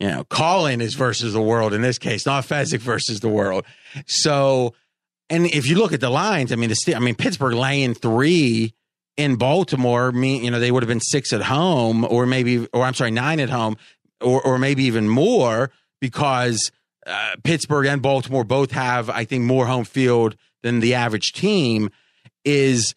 you know, Colin is versus the world in this case, not Fezzik versus the world. So, and if you look at the lines, I mean, the, I mean, Pittsburgh laying three in Baltimore, mean, you know, they would have been six at home or maybe, or I'm sorry, nine at home or, or maybe even more because uh, Pittsburgh and Baltimore both have, I think, more home field than the average team, is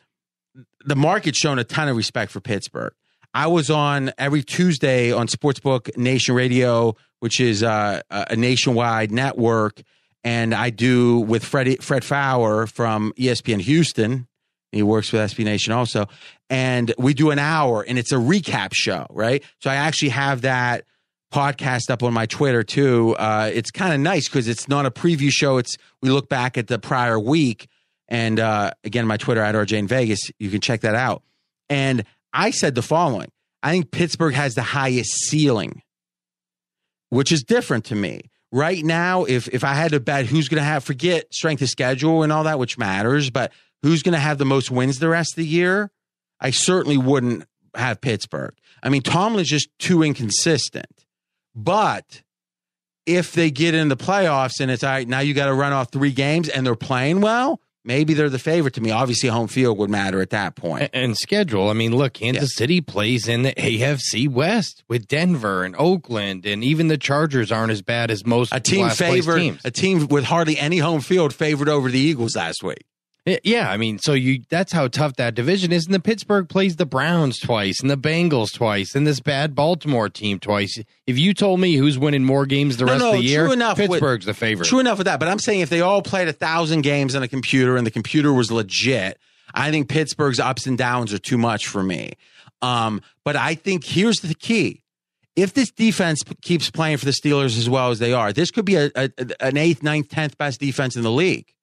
the market's shown a ton of respect for Pittsburgh. I was on every Tuesday on Sportsbook Nation Radio, which is uh, a nationwide network, and I do with Fred Fred Faour from ESPN Houston. He works with SB Nation also, and we do an hour, and it's a recap show, right? So I actually have that podcast up on my Twitter too. Uh, it's kind of nice because it's not a preview show. It's we look back at the prior week, and uh, again, my Twitter at RJ in Vegas. You can check that out. And I said the following: I think Pittsburgh has the highest ceiling, which is different to me. Right now, if if I had to bet who's going to have forget strength of schedule and all that, which matters, but who's going to have the most wins the rest of the year, I certainly wouldn't have Pittsburgh. I mean, Tomlin's just too inconsistent. But if they get in the playoffs and it's all right, now you got to run off three games and they're playing well, maybe they're the favorite to me. Obviously, home field would matter at that point. And, and schedule. I mean, look, Kansas City plays in the AFC West with Denver and Oakland, and even the Chargers aren't as bad as most A team favored, teams. a team with hardly any home field favored over the Eagles last week. Y- Yeah, I mean, so you that's how tough that division is. And the Pittsburgh plays the Browns twice and the Bengals twice and this bad Baltimore team twice. If you told me who's winning more games the No, rest no, of the year, enough with- Pittsburgh's the favorite. True enough with that, but I'm saying if they all played a thousand games on a computer and the computer was legit, I think Pittsburgh's ups and downs are too much for me. Um, but I think here's the key: if this defense keeps playing for the Steelers as well as they are, this could be a, a an eighth, ninth, tenth best defense in the league.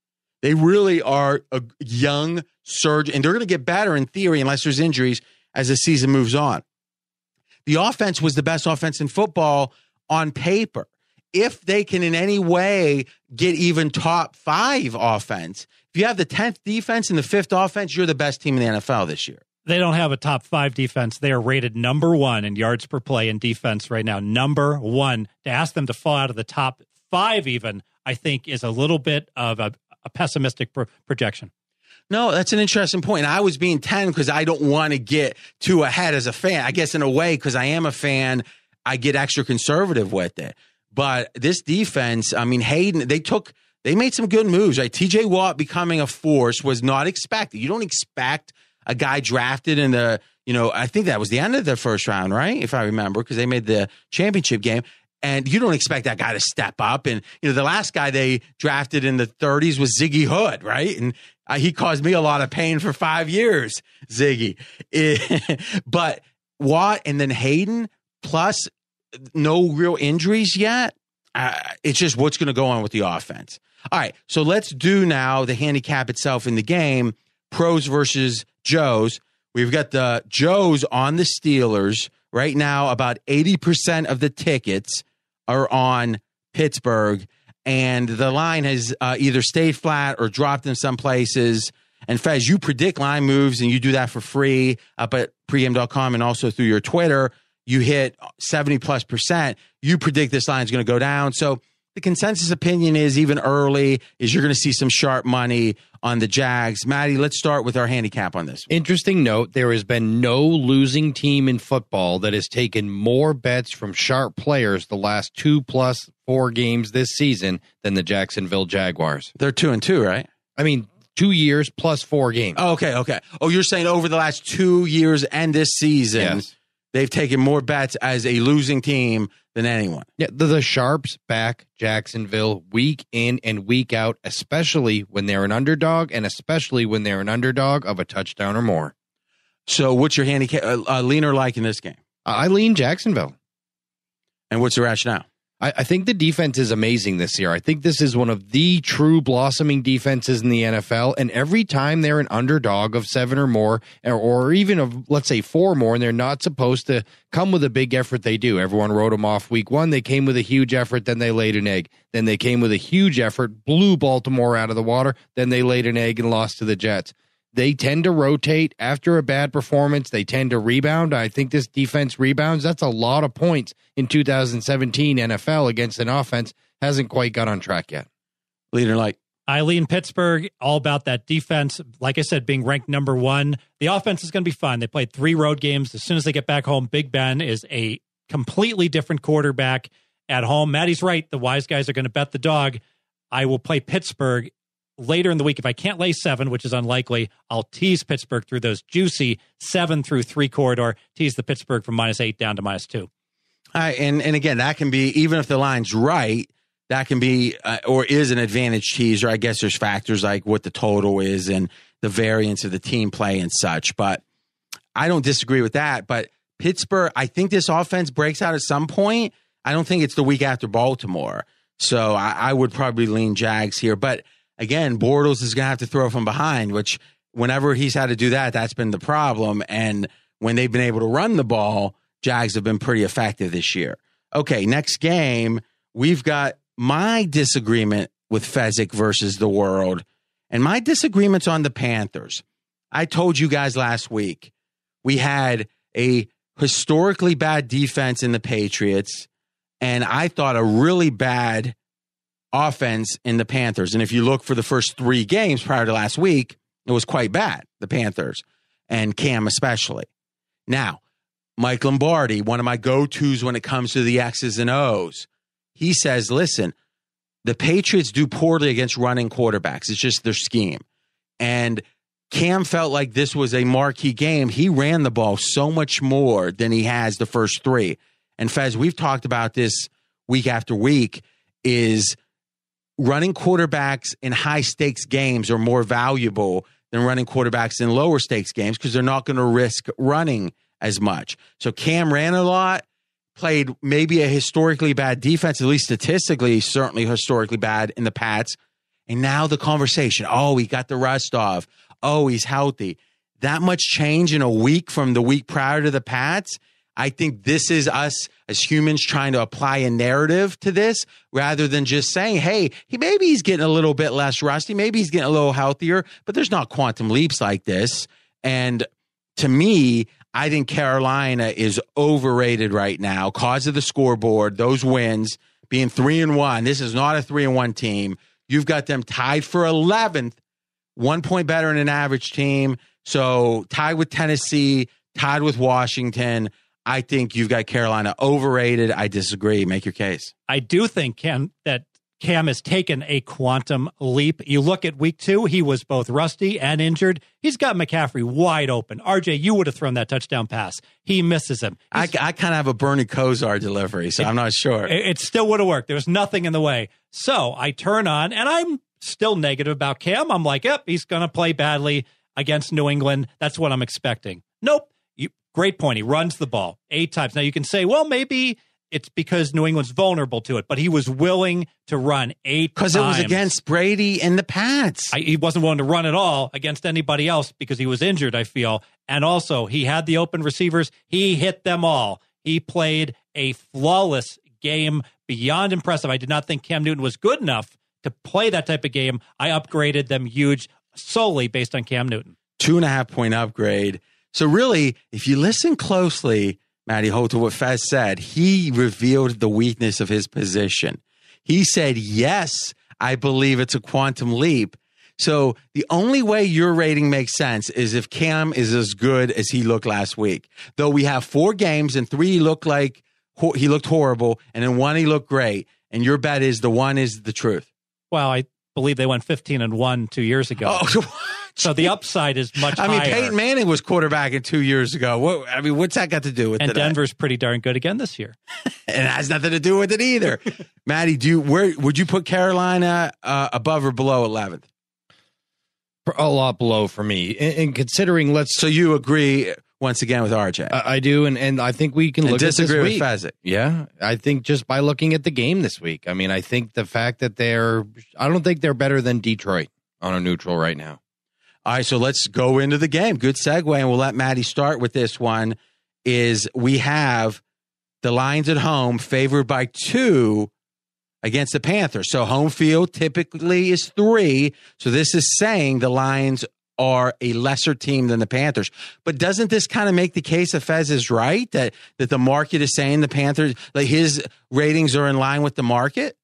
They really are a young surge, and they're going to get better in theory, unless there's injuries as the season moves on. The offense was the best offense in football on paper. If they can in any way get even top five offense, if you have the 10th defense and the fifth offense, you're the best team in the NFL this year. They don't have a top five defense. They are rated number one in yards per play in defense right now. Number one. To ask them to fall out of the top five, even, I think, is a little bit of a, a pessimistic pro- projection. No, that's an interesting point. I was being 10 because I don't want to get too ahead as a fan. I guess in a way, because I am a fan, I get extra conservative with it. But this defense, I mean, Haden, they took, they made some good moves, right? TJ Watt becoming a force was not expected. You don't expect a guy drafted in the, you know, I think that was the end of the first round, right? If I remember, because they made the championship game. And you don't expect that guy to step up. And, you know, the last guy they drafted in the 30s was Ziggy Hood, right? And uh, he caused me a lot of pain for five years, Ziggy. But Watt and then Haden, plus no real injuries yet. Uh, it's just what's going to go on with the offense. All right, so let's do now the handicap itself in the game pros versus Joes. We've got the Joes on the Steelers. Right now, about 80% of the tickets are on Pittsburgh, and the line has uh, either stayed flat or dropped in some places. And Fez, you predict line moves, and you do that for free up at pregame.com and also through your Twitter. You hit 70 plus percent. You predict this line is going to go down. So the consensus opinion is even early is you're going to see some sharp money on the Jags. Matty, let's start with our handicap on this. Interesting note there has been no losing team in football that has taken more bets from sharp players the last two plus four games this season than the Jacksonville Jaguars. They're two and two, right? I mean, two years plus four games. Oh, okay, okay. Oh, you're saying over the last two years and this season, Yes. They've taken more bets as a losing team than anyone. Yeah, the, the Sharps back Jacksonville week in and week out, especially when they're an underdog and especially when they're an underdog of a touchdown or more. So, what's your handicap uh, uh, leaner like in this game? I lean Jacksonville. And what's the rationale? I, I think the defense is amazing this year. I think this is one of the true blossoming defenses in the NFL. And every time they're an underdog of seven or more, or, or even of, let's say, four more, and they're not supposed to come with a big effort, they do. Everyone wrote them off week one. They came with a huge effort, then they laid an egg. Then they came with a huge effort, blew Baltimore out of the water, then they laid an egg and lost to the Jets they tend to rotate after a bad performance. They tend to rebound. I think this defense rebounds. That's a lot of points in 2017 NFL against an offense hasn't quite got on track yet. Leader like. I lean Pittsburgh, all about that defense. Like I said, being ranked number one. The offense is going to be fun. They played three road games. As soon as they get back home, Big Ben is a completely different quarterback at home. Matty's right. The wise guys are going to bet the dog. I will play Pittsburgh later in the week. If I can't lay seven, which is unlikely, I'll tease Pittsburgh through those juicy seven through three corridor, tease the Pittsburgh from minus eight down to minus two. All right, and and again, that can be even if the line's right, that can be uh, or is an advantage teaser. I guess there's factors like what the total is and the variance of the team play and such. But I don't disagree with that. But Pittsburgh, I think this offense breaks out at some point. I don't think it's the week after Baltimore, so I, I would probably lean Jags here. But again, Bortles is going to have to throw from behind, which whenever he's had to do that, that's been the problem. And when they've been able to run the ball, Jags have been pretty effective this year. Okay, next game, we've got my disagreement with Fezzik versus the world, and my disagreement's on the Panthers. I told you guys last week we had a historically bad defense in the Patriots, and I thought a really bad offense in the Panthers. And if you look for the first three games prior to last week, it was quite bad, the Panthers and Cam especially. Now, Mike Lombardi, one of my go tos when it comes to the X's and O's, he says, listen, the Patriots do poorly against running quarterbacks. It's just their scheme. And Cam felt like this was a marquee game. He ran the ball so much more than he has the first three. And Fez, we've talked about this week after week, is running quarterbacks in high stakes games are more valuable than running quarterbacks in lower stakes games because they're not going to risk running as much. So Cam ran a lot, played maybe a historically bad defense, at least statistically, certainly historically bad in the Pats. And now the conversation oh, he got the rust off. Oh, he's healthy. That much change in a week from the week prior to the Pats. I think this is us as humans trying to apply a narrative to this rather than just saying, hey, he maybe he's getting a little bit less rusty, maybe he's getting a little healthier, but there's not quantum leaps like this. And to me, I think Carolina is overrated right now, cause of the scoreboard, those wins being three and one. This is not a three and one team. You've got them tied for 11th, one point better than an average team. So tied with Tennessee, tied with Washington. I think you've got Carolina overrated. I disagree. Make your case. I do think Cam that Cam has taken a quantum leap. You look at week two, he was both rusty and injured. He's got McCaffrey wide open. RJ, you would have thrown that touchdown pass. He misses him. I, I kind of have a Bernie Kosar delivery, so it, I'm not sure. It, it still would have worked. There was nothing in the way. So I turn on, and I'm still negative about Cam. I'm like, yep, he's going to play badly against New England. That's what I'm expecting. Nope. Great point. He runs the ball eight times. Now you can say, well, maybe it's because New England's vulnerable to it, but he was willing to run eight because it was against Brady and the Pats. I, he wasn't willing to run at all against anybody else because he was injured. I feel, and also he had the open receivers. He hit them all. He played a flawless game, beyond impressive. I did not think Cam Newton was good enough to play that type of game. I upgraded them huge solely based on Cam Newton. Two and a half point upgrade. So really, if you listen closely, Matty Holt, to what Fez said, he revealed the weakness of his position. He said, yes, I believe it's a quantum leap. So the only way your rating makes sense is if Cam is as good as he looked last week. Though we have four games and three looked like he looked horrible, and in one he looked great. And your bet is the one is the truth. Well, I believe they went 15 and 1 two years ago. Oh, so the upside is much I mean, higher. Peyton Manning was quarterbacking two years ago. What, I mean, what's that got to do with it? And today? Denver's pretty darn good again this year. and it has nothing to do with it either. Matty, do you, where would you put Carolina uh, above or below 11th? A lot below for me. And, and considering, let's. So you agree once again with RJ. I, I do, and, and I think we can look disagree at this with Fezzik. Yeah, I think just by looking at the game this week, I mean, I think the fact that they're, I don't think they're better than Detroit on a neutral right now. All right, so let's go into the game. Good segue, and we'll let Matty start with this one. Is we have the Lions at home favored by two against the Panthers. So home field typically is three. So this is saying the Lions are a lesser team than the Panthers. But doesn't this kind of make the case that Fez is right that that the market is saying the Panthers like his ratings are in line with the market?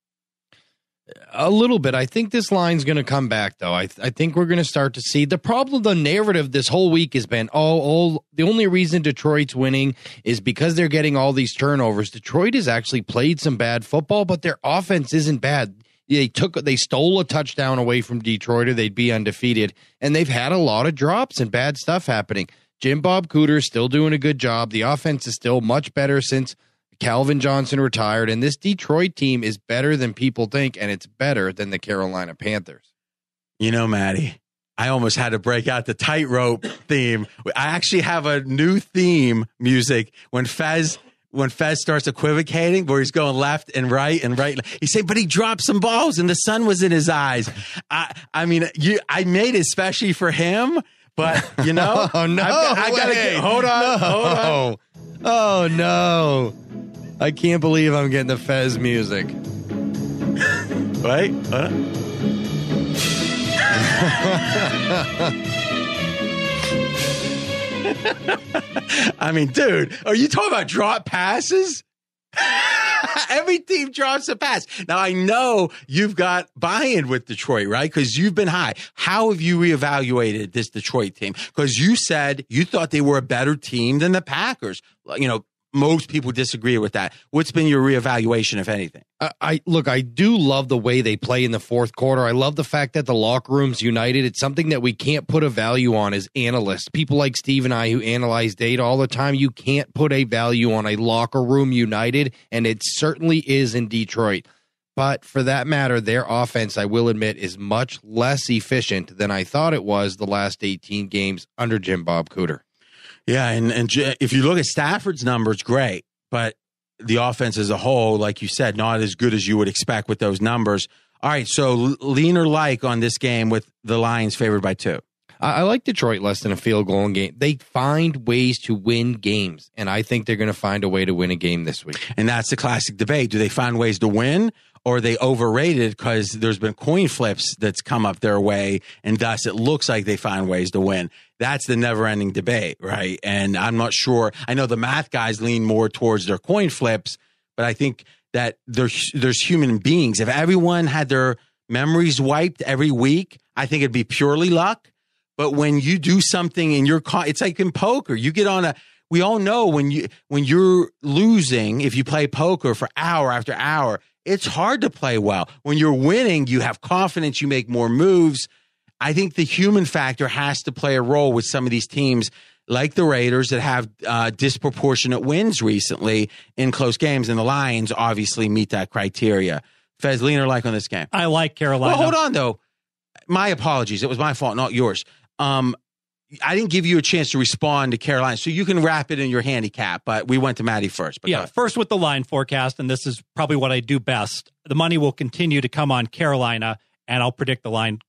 A little bit. I think this line's going to come back, though. I, I think we're going to start to see the problem. The narrative this whole week has been, oh, all the only reason Detroit's winning is because they're getting all these turnovers. Detroit has actually played some bad football, but their offense isn't bad they took they stole a touchdown away from Detroit or they'd be undefeated and they've had a lot of drops and bad stuff happening. Jim Bob Cooter still doing a good job. The offense is still much better since Calvin Johnson retired and this Detroit team is better than people think and it's better than the Carolina Panthers. You know, Matty, I almost had to break out the tightrope theme. I actually have a new theme music when Fez when Fez starts equivocating, where he's going left and right and right. He said, but he dropped some balls and the sun was in his eyes. I, I mean, you, I made it especially for him, but you know, oh, no, got, I gotta get, hold on, no. hold on. Oh no, I can't believe I'm getting the Fez music. Wait, huh? I mean, dude, are you talking about drop passes? Every team drops a pass. Now I know you've got buy-in with Detroit, right? Because you've been high. How have you reevaluated this Detroit team? Because you said you thought they were a better team than the Packers. You know, most people disagree with that. What's been your reevaluation, if anything? I, I look, I do love the way they play in the fourth quarter. I love the fact that the locker room's united. It's something that we can't put a value on as analysts. People like Steve and I who analyze data all the time, you can't put a value on a locker room united, and it certainly is in Detroit. But for that matter, their offense, I will admit, is much less efficient than I thought it was the last 18 games under Jim Bob Cooter. Yeah, and and if you look at Stafford's numbers, great, but the offense as a whole, like you said, not as good as you would expect with those numbers. All right, so lean or like on this game with the Lions favored by two. I, like Detroit less than a field goal game. They find ways to win games, and I think they're going to find a way to win a game this week. And that's the classic debate: Do they find ways to win, or are they overrated because there's been coin flips that's come up their way, and thus it looks like they find ways to win. That's the never ending debate, right? And I'm not sure. I know the math guys lean more towards their coin flips, but I think that there's there's human beings. If everyone had their memories wiped every week, I think it'd be purely luck. But when you do something in your, it's like in poker. You get on a. We all know when you when you're losing, if you play poker for hour after hour, it's hard to play well. When you're winning, you have confidence, you make more moves. I think the human factor has to play a role with some of these teams like the Raiders that have uh, disproportionate wins recently in close games, and the Lions obviously meet that criteria. Fez, leaner like on this game. I like Carolina. Well, hold on though. My apologies. It was my fault, not yours. Um, I didn't give you a chance to respond to Carolina, so you can wrap it in your handicap. But we went to Matty first. But yeah, first with the line forecast, and this is probably what I do best. The money will continue to come on Carolina, and I'll predict the line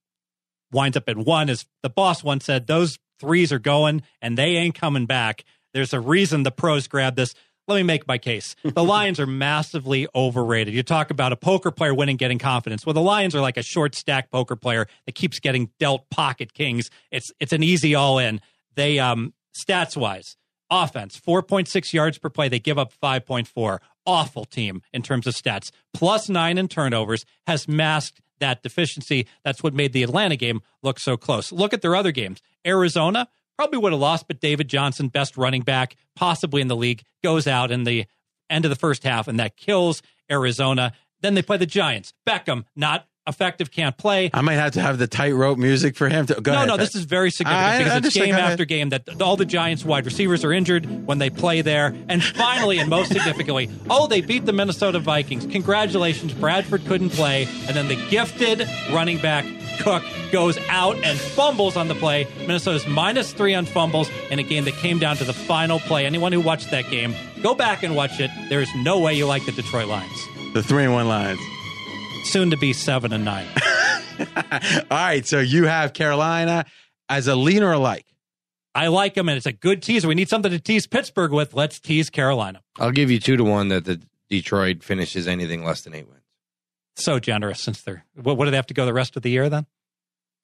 winds up at one. As the boss once said, those threes are going, and they ain't coming back. There's a reason the pros grab this let me make my case. The Lions are massively overrated. You talk about a poker player winning, getting confidence. Well, the Lions are like a short stack poker player that keeps getting dealt pocket kings. It's it's an easy all in. They um stats wise, offense four point six yards per play. They give up five point four. Awful team in terms of stats. Plus nine in turnovers has masked that deficiency. That's what made the Atlanta game look so close. Look at their other games. Arizona probably would have lost, but David Johnson, best running back possibly in the league, goes out in the end of the first half, and that kills Arizona. Then they play the Giants. Beckham, not effective, can't play. I might have to have the tightrope music for him. To, go no, ahead. no, this is very significant I, because it's game after game that all the Giants wide receivers are injured when they play there. And finally, and most significantly, oh, they beat the Minnesota Vikings. Congratulations, Bradford couldn't play, and then the gifted running back Cook goes out and fumbles on the play. Minnesota's minus three on fumbles in a game that came down to the final play. Anyone who watched that game, go back and watch it. There is no way you like the Detroit Lions. The three and one Lions. Soon to be seven and nine. All right, so you have Carolina as a leaner alike. I like them, and it's a good teaser. We need something to tease Pittsburgh with. Let's tease Carolina. I'll give you two to one that the Detroit finishes anything less than eight wins so generous since they're what, what do they have to go the rest of the year then?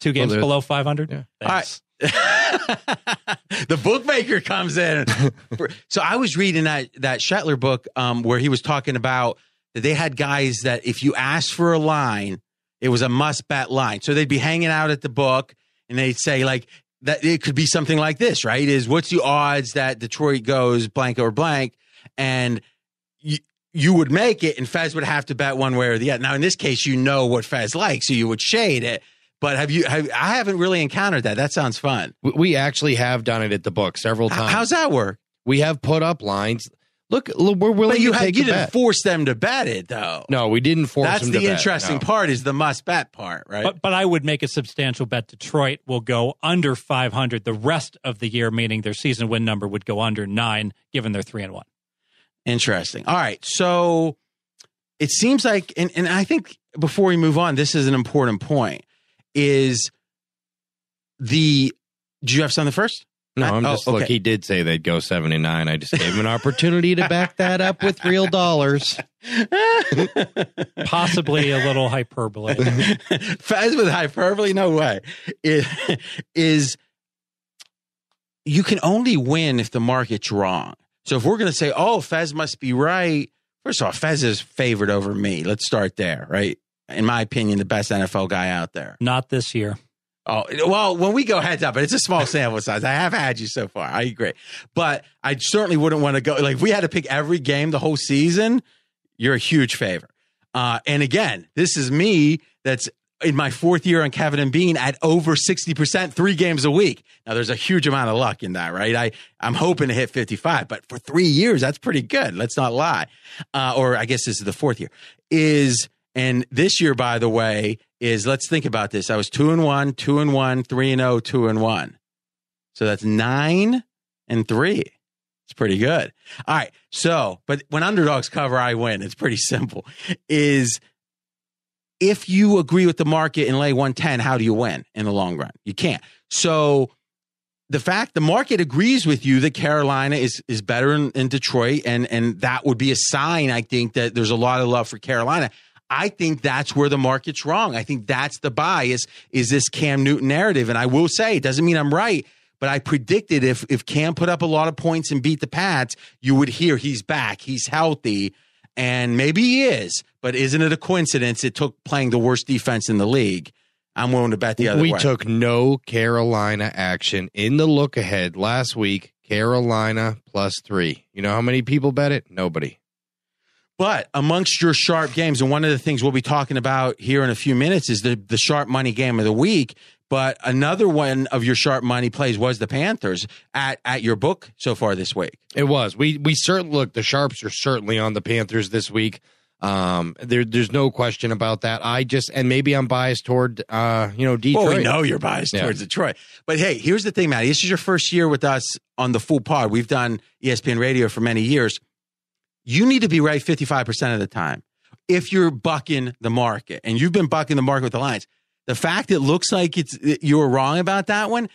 Two games well, below 500? Yeah. Thanks. the bookmaker comes in. so I was reading that that Schettler book um, where he was talking about that they had guys that if you asked for a line, it was a must bet line. So they'd be hanging out at the book and they'd say like that it could be something like this, right? Is what's the odds that Detroit goes blank or blank? And you, you would make it and Fez would have to bet one way or the other. Now, in this case, you know what Fez likes, so you would shade it. But have you? Have, I haven't really encountered that. That sounds fun. We actually have done it at the book several times. How's that work? We have put up lines. Look, we're willing but you to have, take You didn't bet. force them to bet it, though. No, we didn't force. That's them the to interesting bet, no. part. Is the must bet part, right? But but I would make a substantial bet. Detroit will go under 500 the rest of the year, meaning their season win number would go under nine, given they're three and one. Interesting. All right, so it seems like, and, and I think before we move on, this is an important point. Is the do you have something first? No, I'm oh, just oh, okay. look. He did say they'd go seven and nine. I just gave him an opportunity to back that up with real dollars. Possibly a little hyperbole. Fez with hyperbole? No way. It is you can only win if the market's wrong. So if we're going to say, oh, Fez must be right, first of all, Fez is favored over me. Let's start there, right? In my opinion, the best NFL guy out there. Not this year. Oh, well, when we go heads up, but it's a small sample size. I have had you so far. I agree. But I certainly wouldn't want to go. Like, if we had to pick every game the whole season, you're a huge favor. Uh, and again, this is me that's in my fourth year on Kevin and Bean at over 60%, three games a week. Now, there's a huge amount of luck in that, right? I, I'm hoping to hit 55, but for three years, that's pretty good. Let's not lie. Uh, or I guess this is the fourth year. Is, and this year, by the way, is let's think about this. I was two and one, two and one, three and oh, two and one. So that's nine and three. It's pretty good. All right. So, but when underdogs cover, I win. It's pretty simple. Is if you agree with the market and lay 110, how do you win in the long run? You can't. So the fact the market agrees with you that Carolina is is better in, in, Detroit, and and that would be a sign, I think, that there's a lot of love for Carolina. I think that's where the market's wrong. I think that's the bias is this Cam Newton narrative. And I will say, it doesn't mean I'm right, but I predicted if if Cam put up a lot of points and beat the Pats, you would hear he's back, he's healthy and maybe he is, but isn't it a coincidence it took playing the worst defense in the league? I'm willing to bet the other we way. took no Carolina action in the look ahead last week. Carolina plus three. You know how many people bet it? Nobody. But amongst your sharp games, and one of the things we'll be talking about here in a few minutes is the the sharp money game of the week. But another one of your sharp money plays was the Panthers at at your book so far this week. It was. We we certainly look. The sharps are certainly on the Panthers this week. Um, there, there's no question about that. I just, and maybe I'm biased toward, uh, you know, Detroit. Well, we know you're biased yeah. towards Detroit. But hey, here's the thing, Matty. This is your first year with us on the full pod. We've done ESPN radio for many years. You need to be right 55% of the time. If you're bucking the market and you've been bucking the market with the lines. the fact it looks like it's you were wrong about that one,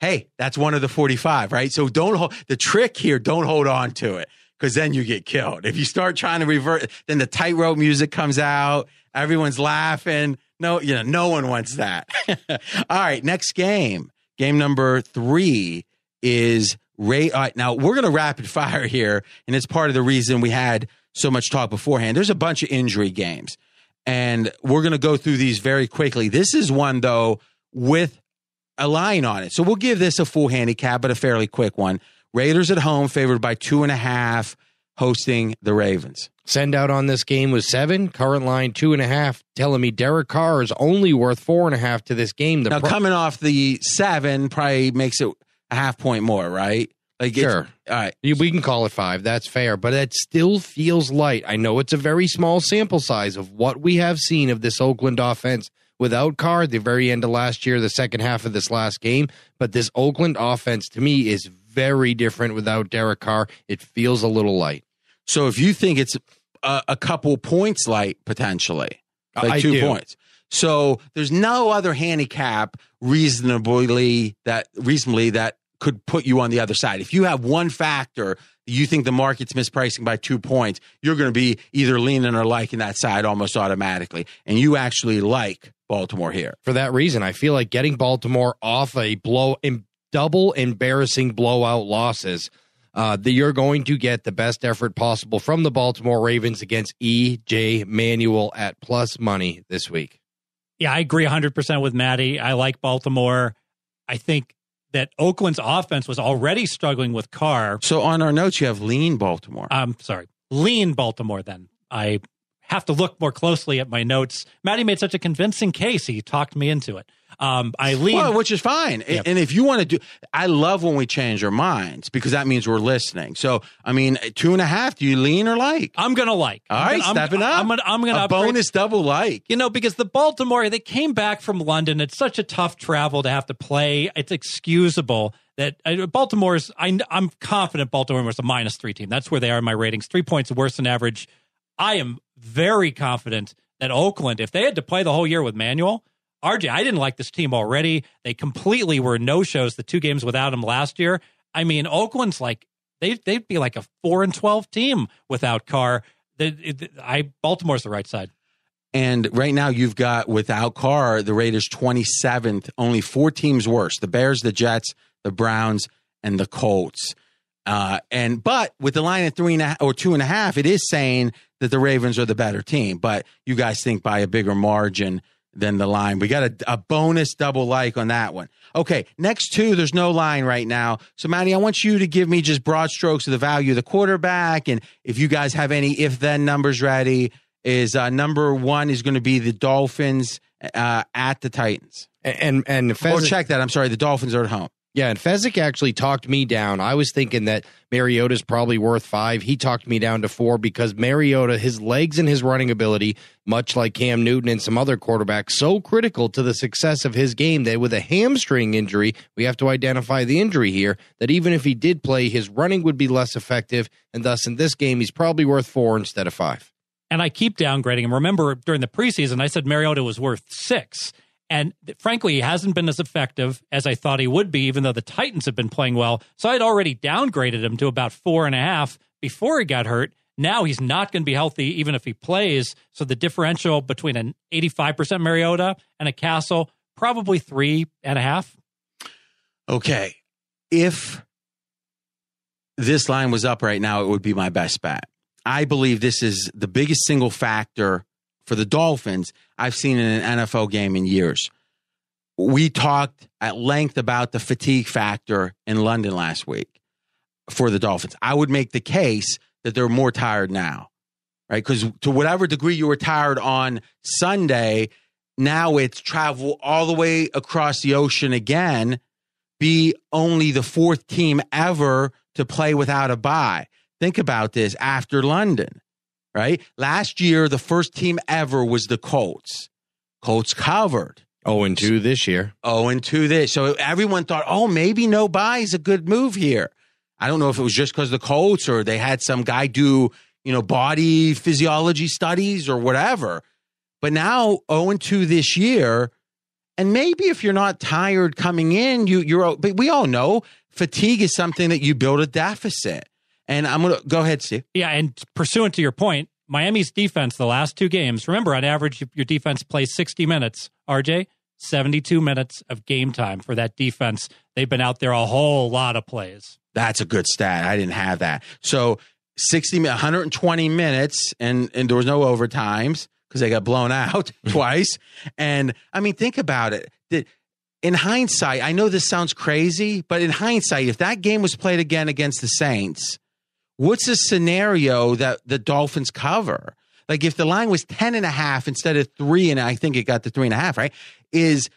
hey, that's one of the 45, right? So don't hold the trick here, don't hold on to it because then you get killed. If you start trying to revert, then the tightrope music comes out, everyone's laughing. No, you know, no one wants that. All right, next game. Game number three is Ray. All right, now we're going to rapid fire here, and it's part of the reason we had so much talk beforehand. There's a bunch of injury games and we're going to go through these very quickly. This is one though with a line on it, so we'll give this a full handicap, but a fairly quick one. Raiders at home, favored by two and a half, hosting the Ravens. Send out on this game was seven. Current line two and a half. Telling me Derek Carr is only worth four and a half to this game. The now pro- coming off the seven probably makes it a half point more, right? Like sure. All right. We can call it five. That's fair. But it still feels light. I know it's a very small sample size of what we have seen of this Oakland offense without Carr the very end of last year, the second half of this last game. But this Oakland offense to me is very different without Derek Carr. It feels a little light. So if you think it's a, a couple points light potentially, like I two do. points. So there's no other handicap reasonably that reasonably that could put you on the other side. If you have one factor you think the market's mispricing by two points, you're going to be either leaning or liking that side almost automatically. And you actually like Baltimore here. For that reason, I feel like getting Baltimore off a blow in double embarrassing blowout losses. Uh, that you're going to get the best effort possible from the Baltimore Ravens against EJ Manuel at plus money this week. Yeah, I agree 100% with Matty. I like Baltimore. I think that Oakland's offense was already struggling with Carr. So on our notes, you have lean Baltimore. I'm sorry, lean Baltimore. Then I have to look more closely at my notes. Matty made such a convincing case; he talked me into it. Um, I lean, well, which is fine. Yep. And if you want to do, I love when we change our minds because that means we're listening. So, I mean, two and a half. Do you lean or like? I'm gonna like. All right, gonna, stepping I'm, up. I'm gonna. I'm gonna a upgrade. bonus double like. You know, because the Baltimore they came back from London. It's such a tough travel to have to play. It's excusable that Baltimore's. I, I'm confident Baltimore was a minus three team. That's where they are in my ratings. Three points worse than average. I am very confident that Oakland, if they had to play the whole year with Manuel, RJ, I didn't like this team already. They completely were no shows the two games without him last year. I mean, Oakland's like they they'd be like a four and twelve team without Carr. I Baltimore's the right side. And right now, you've got without Carr, the Raiders 27th, only four teams worse the Bears, the Jets, the Browns, and the Colts. Uh, and but with the line at three and a or two and a half, it is saying that the Ravens are the better team. But you guys think by a bigger margin than the line. We got a, a bonus double like on that one. Okay, next two, there's no line right now. So, Matty, I want you to give me just broad strokes of the value of the quarterback. And if you guys have any if then numbers ready, is uh, number one is going to be the Dolphins uh, at the Titans. And and Fez- or check that. I'm sorry, the Dolphins are at home. Yeah, and Fezzik actually talked me down. I was thinking that Mariota's probably worth five. He talked me down to four because Mariota, his legs and his running ability, much like Cam Newton and some other quarterbacks, so critical to the success of his game that with a hamstring injury, we have to identify the injury here, that even if he did play, his running would be less effective. And thus, in this game, he's probably worth four instead of five. And I keep downgrading him. Remember, during the preseason, I said Mariota was worth six. And frankly, he hasn't been as effective as I thought he would be, even though the Titans have been playing well. So I'd already downgraded him to about four and a half before he got hurt. Now he's not going to be healthy, even if he plays. So the differential between an 85% Mariota and a Cassel, probably three and a half. Okay. If this line was up right now, it would be my best bet. I believe this is the biggest single factor for the Dolphins I've seen in an NFL game in years. We talked at length about the fatigue factor in London last week for the Dolphins. I would make the case that they're more tired now, right? Because to whatever degree you were tired on Sunday, now it's travel all the way across the ocean again, be only the fourth team ever to play without a bye. Think about this after London right? Last year, the first team ever was the Colts. Colts covered. Oh, and 2 this year. Oh, and 2 this. So everyone thought, oh, maybe no bye is a good move here. I don't know if it was just because the Colts or they had some guy do, you know, body physiology studies or whatever. But now 0 and 2 this year. And maybe if you're not tired coming in, you you're but we all know fatigue is something that you build a deficit. And I'm going to go ahead, Steve. Yeah. And pursuant to your point, Miami's defense, the last two games, remember, on average, your defense plays 60 minutes. RJ, 72 minutes of game time for that defense. They've been out there a whole lot of plays. That's a good stat. I didn't have that. So 60, 120 minutes, and, and there was no overtimes because they got blown out twice. And I mean, think about it. In hindsight, I know this sounds crazy, but in hindsight, if that game was played again against the Saints, what's a scenario that the Dolphins cover? Like if the line was 10 and a half instead of three, and I think it got to three and a half, right? Is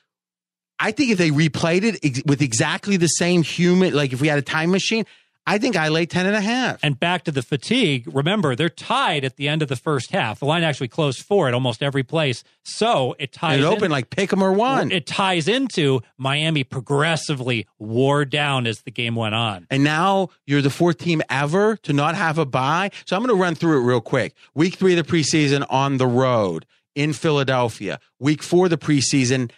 I think if they replayed it with exactly the same human, like if we had a time machine, I think I lay 10 and a half. And back to the fatigue, remember, they're tied at the end of the first half. The line actually closed four at almost every place. So it ties It opened in, like pick 'em or one. It ties into Miami progressively wore down as the game went on. And now you're the fourth team ever to not have a bye. So I'm going to run through it real quick. Week three of the preseason on the road in Philadelphia. Week four of the preseason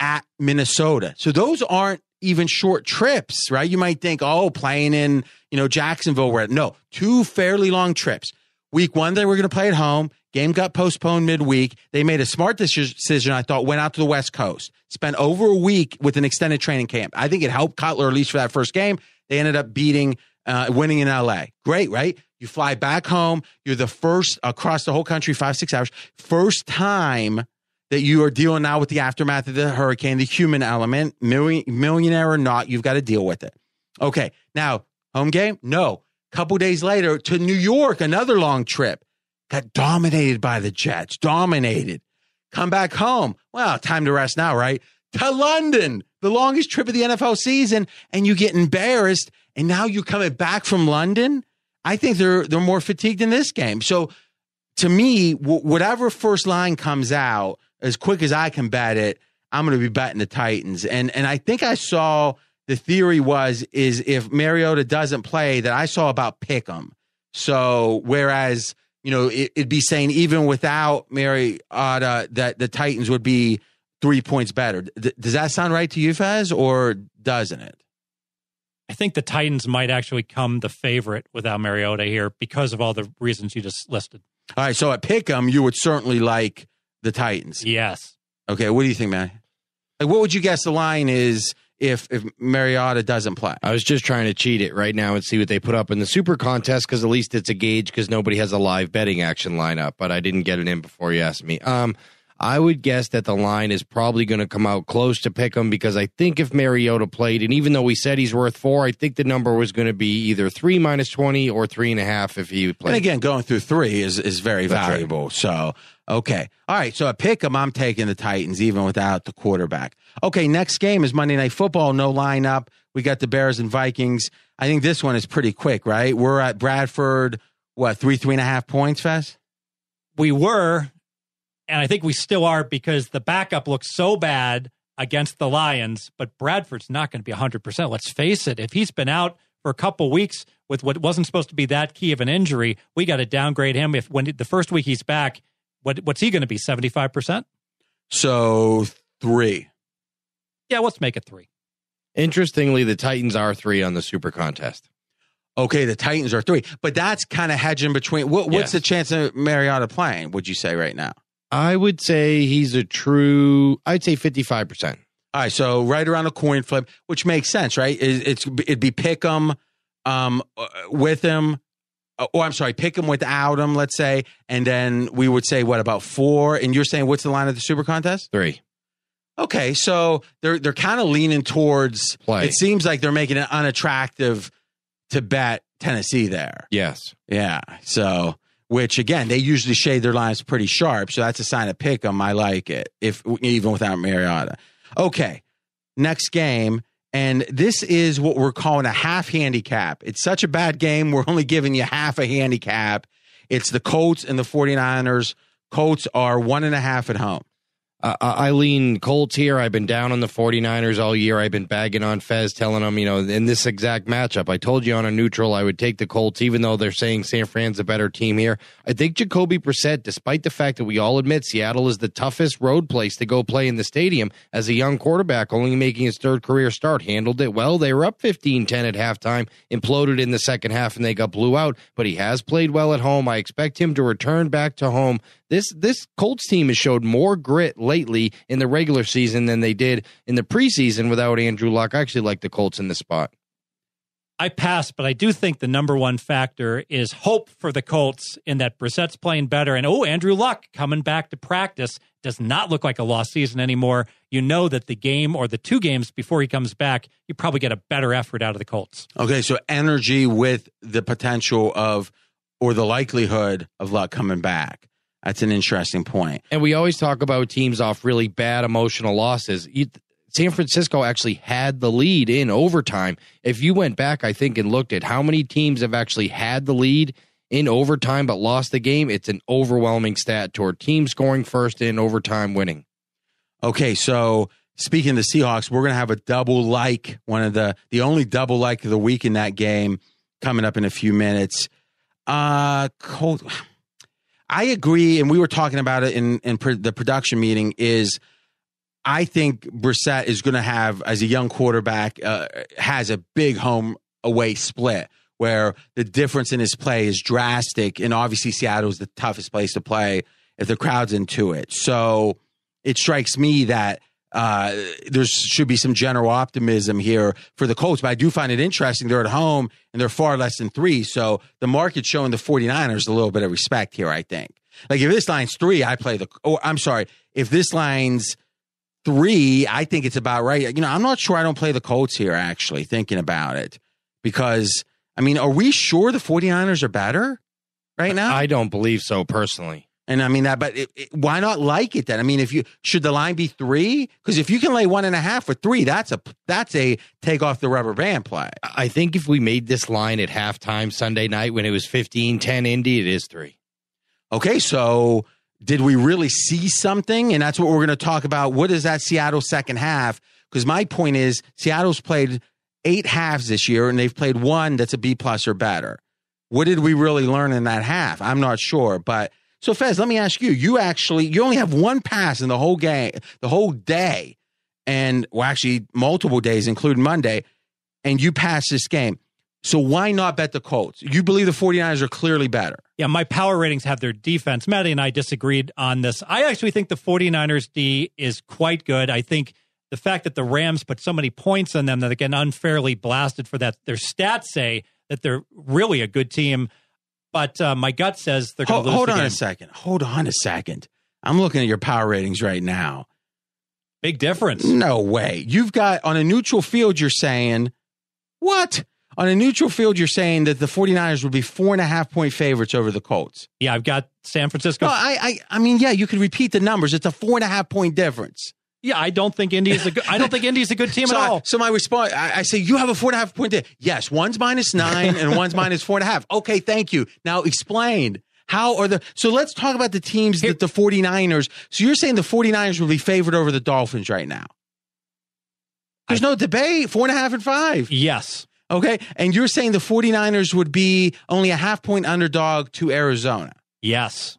at Minnesota. So those aren't even short trips, right? You might think, oh, playing in, you know, Jacksonville, where no, two fairly long trips. Week one, they were going to play at home. Game got postponed midweek. They made a smart decision, I thought, went out to the West Coast, spent over a week with an extended training camp. I think it helped Cutler, at least for that first game. They ended up beating, uh, winning in LA. Great, right? You fly back home. You're the first across the whole country, five, six hours. First time that you are dealing now with the aftermath of the hurricane, the human element, million, millionaire or not, you've got to deal with it. Okay, now home game, no. Couple days later to New York, another long trip, got dominated by the Jets, dominated. Come back home. Well, time to rest now, right? To London, the longest trip of the NFL season, and you get embarrassed, and now you're coming back from London. I think they're they're more fatigued in this game. So, to me, w- whatever first line comes out, as quick as I can bet it, I'm going to be betting the Titans. And and I think I saw the theory was is if Mariota doesn't play, that I saw about pick 'em. So whereas you know it, would be saying even without Mariota that the Titans would be three points better. D- does that sound right to you, Fez, or doesn't it? I think the Titans might actually come the favorite without Mariota here because of all the reasons you just listed. All right, so at Pick'em, you would certainly like the Titans. Yes. Okay. What do you think, man? Like, what would you guess the line is if if Mariota doesn't play. I was just trying to cheat it right now and see what they put up in the super contest because at least it's a gauge because nobody has a live betting action lineup, but I didn't get it in before you asked me. Um, I would guess that the line is probably going to come out close to pick him because I think if Mariota played, and even though we said he's worth four, I think the number was going to be either three minus 20 or three and a half if he played. And again, going through three is, is very That's right. valuable. So, okay. All right. So I pick him. I'm taking the Titans even without the quarterback. Okay. Next game is Monday Night Football. No lineup. We got the Bears and Vikings. I think this one is pretty quick, right? We're at Bradford, what, three, three and a half points, Fest? We were, and I think we still are because the backup looks so bad against the Lions, but Bradford's not going to be 100%. Let's face it. If he's been out for a couple weeks with what wasn't supposed to be that key of an injury, we got to downgrade him. If when the first week he's back, what what's he going to be? 75%? So three. Yeah, let's make it three. Interestingly, the Titans are three on the super contest. Okay, the Titans are three, but that's kind of hedging between. What, what's Yes. the chance of Mariota playing? Would you say right now? I would say he's a true, I'd say 55%. All right, so right around a coin flip, which makes sense, right? It- It's it'd be pick 'em um, uh, with him. Oh, I'm sorry, pick him without him. Let's say, and then we would say what about four? And you're saying what's the line of the Super Contest? Three. Okay, so they're they're kind of leaning towards. Play. It seems like they're making it unattractive to bet Tennessee there. Yes. Yeah. So, which again, they usually shade their lines pretty sharp. So that's a sign of pick 'em. I like it, if even without Mariota. Okay. Next game. And this is what we're calling a half handicap. It's such a bad game. We're only giving you half a handicap. It's the Colts and the 49ers. Colts are one and a half at home. Uh, I lean Colts here. I've been down on the 49ers all year. I've been bagging on Fez, telling them, you know, in this exact matchup, I told you on a neutral I would take the Colts, even though they're saying San Fran's a better team here. I think Jacoby Brissett, despite the fact that we all admit Seattle is the toughest road place to go play in the stadium, as a young quarterback, only making his third career start, handled it well. They were up 15 10 at halftime, imploded in the second half, and they got blew out. But he has played well at home. I expect him to return back to home. This this Colts team has showed more grit lately in the regular season than they did in the preseason without Andrew Luck. I actually like the Colts in this spot. I pass, but I do think the number one factor is hope for the Colts in that Brissett's playing better. And oh, Andrew Luck coming back to practice does not look like a lost season anymore. You know that the game or the two games before he comes back, you probably get a better effort out of the Colts. Okay. So energy with the potential of, or the likelihood of luck coming back. That's an interesting point. And we always talk about teams off really bad emotional losses. You, San Francisco actually had the lead in overtime. If you went back, I think, and looked at how many teams have actually had the lead in overtime but lost the game, it's an overwhelming stat toward teams scoring first in overtime winning. Okay, so speaking of the Seahawks, we're going to have a double like, one of the the only double like of the week in that game coming up in a few minutes. Uh Colt, I agree, and we were talking about it in in pr- the production meeting. Is I think Brissett is going to have, as a young quarterback, uh, has a big home away split where the difference in his play is drastic, and obviously Seattle is the toughest place to play if the crowd's into it. So it strikes me that uh, there should be some general optimism here for the Colts. But I do find it interesting. They're at home and they're far less than three. So the market's showing the 49ers a little bit of respect here, I think. Like if this line's three, I play the, oh, I'm sorry. If this line's three, I think it's about right. You know, I'm not sure I don't play the Colts here, actually, thinking about it. Because, I mean, are we sure the 49ers are better right now? I don't believe so personally. And I mean that, but it, it, why not like it then? I mean, if you should the line be three? Because if you can lay one and a half for three, that's a that's a take off the rubber band play. I think if we made this line at halftime Sunday night when it was 15 10 Indy, it is three. Okay, so did we really see something? And that's what we're going to talk about. What is that Seattle second half? Because my point is, Seattle's played eight halves this year, and they've played one that's a B plus or better. What did we really learn in that half? I'm not sure, but. So Fez, let me ask you. You actually you only have one pass in the whole game, the whole day, and well, actually multiple days, including Monday, and you pass this game. So why not bet the Colts? You believe the 49ers are clearly better. Yeah, my power ratings have their defense. Matty and I disagreed on this. I actually think the 49ers D is quite good. I think the fact that the Rams put so many points on them that they get unfairly blasted for that. Their stats say that they're really a good team, but uh, my gut says they're going Hold, to lose. hold the on a second. Hold on a second. I'm looking at your power ratings right now. Big difference. No way. You've got on a neutral field, you're saying, what? On a neutral field, you're saying that the 49ers would be four and a half point favorites over the Colts. Yeah, I've got San Francisco. No, I, I, I mean, yeah, you could repeat the numbers. It's a four and a half point difference. Yeah, I don't think Indy is a good. I don't think Indy's a good team so, at I- all. so my response, I, I say, you have a four and a half point. Di- yes, one's minus nine and one's minus four and a half. Okay, thank you. Now explain. How are the so let's talk about the teams that the 49ers. So you're saying the 49ers will be favored over the Dolphins right now? There's no debate. Four and a half and five. Yes. Okay. And you're saying the 49ers would be only a half point underdog to Arizona. Yes.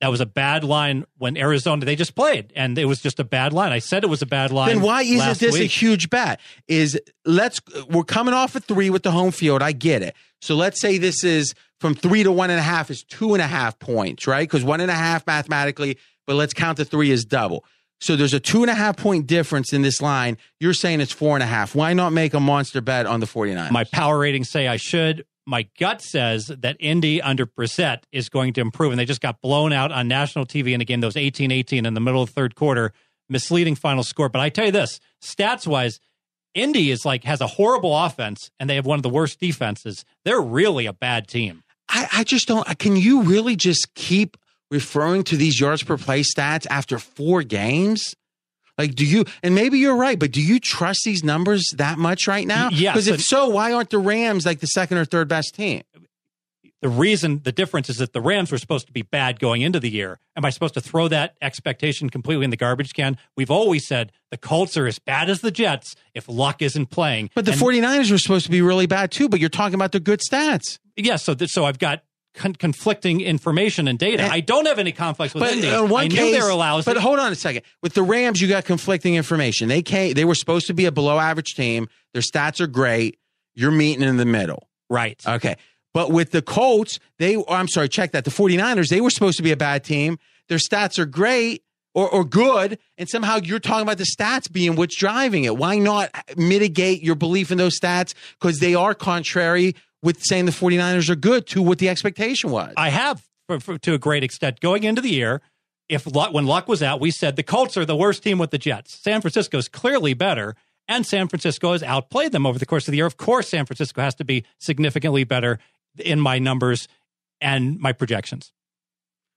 That was a bad line when Arizona they just played, and it was just a bad line. I said it was a bad line. Then why isn't this a huge bet? Is let's we're coming off a three with the home field. I get it. So let's say this is from three to one and a half is two and a half points, right? Because one and a half mathematically, but let's count the three as double. So there's a two and a half point difference in this line. You're saying it's four and a half. Why not make a monster bet on the 49ers? My power ratings say I should. My gut says that Indy under Brissett is going to improve, and they just got blown out on national TV in a game that was 18-18 in the middle of the third quarter, misleading final score. But I tell you this, stats wise, Indy is like has a horrible offense, and they have one of the worst defenses. They're really a bad team. I, I just don't. Can you really just keep referring to these yards per play stats after four games? Like, do you, and maybe you're right, but do you trust these numbers that much right now? Y- yes, Because if so, why aren't the Rams like the second or third best team? the reason the difference is that the Rams were supposed to be bad going into the year. Am I supposed to throw that expectation completely in the garbage can? We've always said the Colts are as bad as the Jets if luck isn't playing. But the And- 49ers were supposed to be really bad too, but you're talking about the good stats. yes, so th- so I've got con- conflicting information and data. And- I don't have any conflicts with But in one I knew they were lousy. But hold on a second. With the Rams, you got conflicting information. They came, they were supposed to be a below average team. Their stats are great. You're meeting in the middle. right. Okay. But with the Colts, they, I'm sorry, check that. The 49ers, they were supposed to be a bad team. Their stats are great or, or good. And somehow you're talking about the stats being what's driving it. Why not mitigate your belief in those stats? Because they are contrary with saying the 49ers are good to what the expectation was. I have for, for, to a great extent going into the year. If luck, when luck was out, we said the Colts are the worst team with the Jets. San Francisco is clearly better, and San Francisco has outplayed them over the course of the year. Of course, San Francisco has to be significantly better in my numbers and my projections.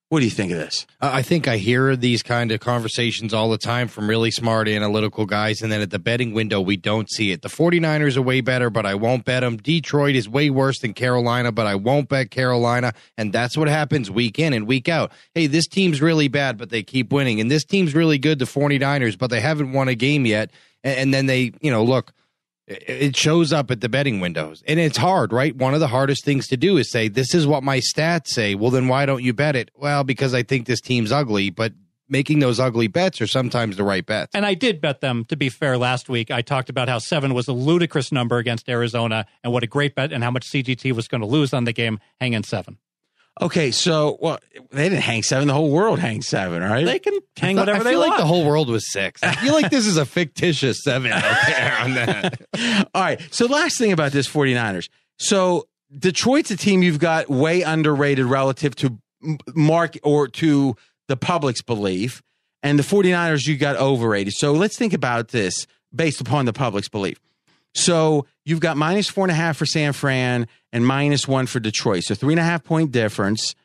What do you think of this? I think I hear these kind of conversations all the time from really smart analytical guys. And then at the betting window, we don't see it. The 49ers are way better, but I won't bet them. Detroit is way worse than Carolina, but I won't bet Carolina. And that's what happens week in and week out. Hey, this team's really bad, but they keep winning. And this team's really good, the 49ers, but they haven't won a game yet. And then they, you know, look, it- shows up at the betting windows. And it's hard right? One of the hardest things to do is say this is what my stats say. Well then why don't you bet it? Well because i think this team's ugly but making those ugly bets are sometimes the right bets. And I did bet them, to be fair, last week. I talked about how seven was a ludicrous number against Arizona and what a great bet and how much CGT was going to lose on the game, hanging seven. Okay, so well, they didn't hang seven. The whole world hangs seven, right? They can hang I whatever feel they like the whole world was six i feel like this is a fictitious seven out there on that All right. So last thing about this 49ers. So Detroit's a team you've got way underrated relative to mark or to the public's belief. And the 49ers you got overrated. So let's think about this based upon the public's belief. So you've got minus four and a half for San Fran and minus one for Detroit. So three and a half point difference.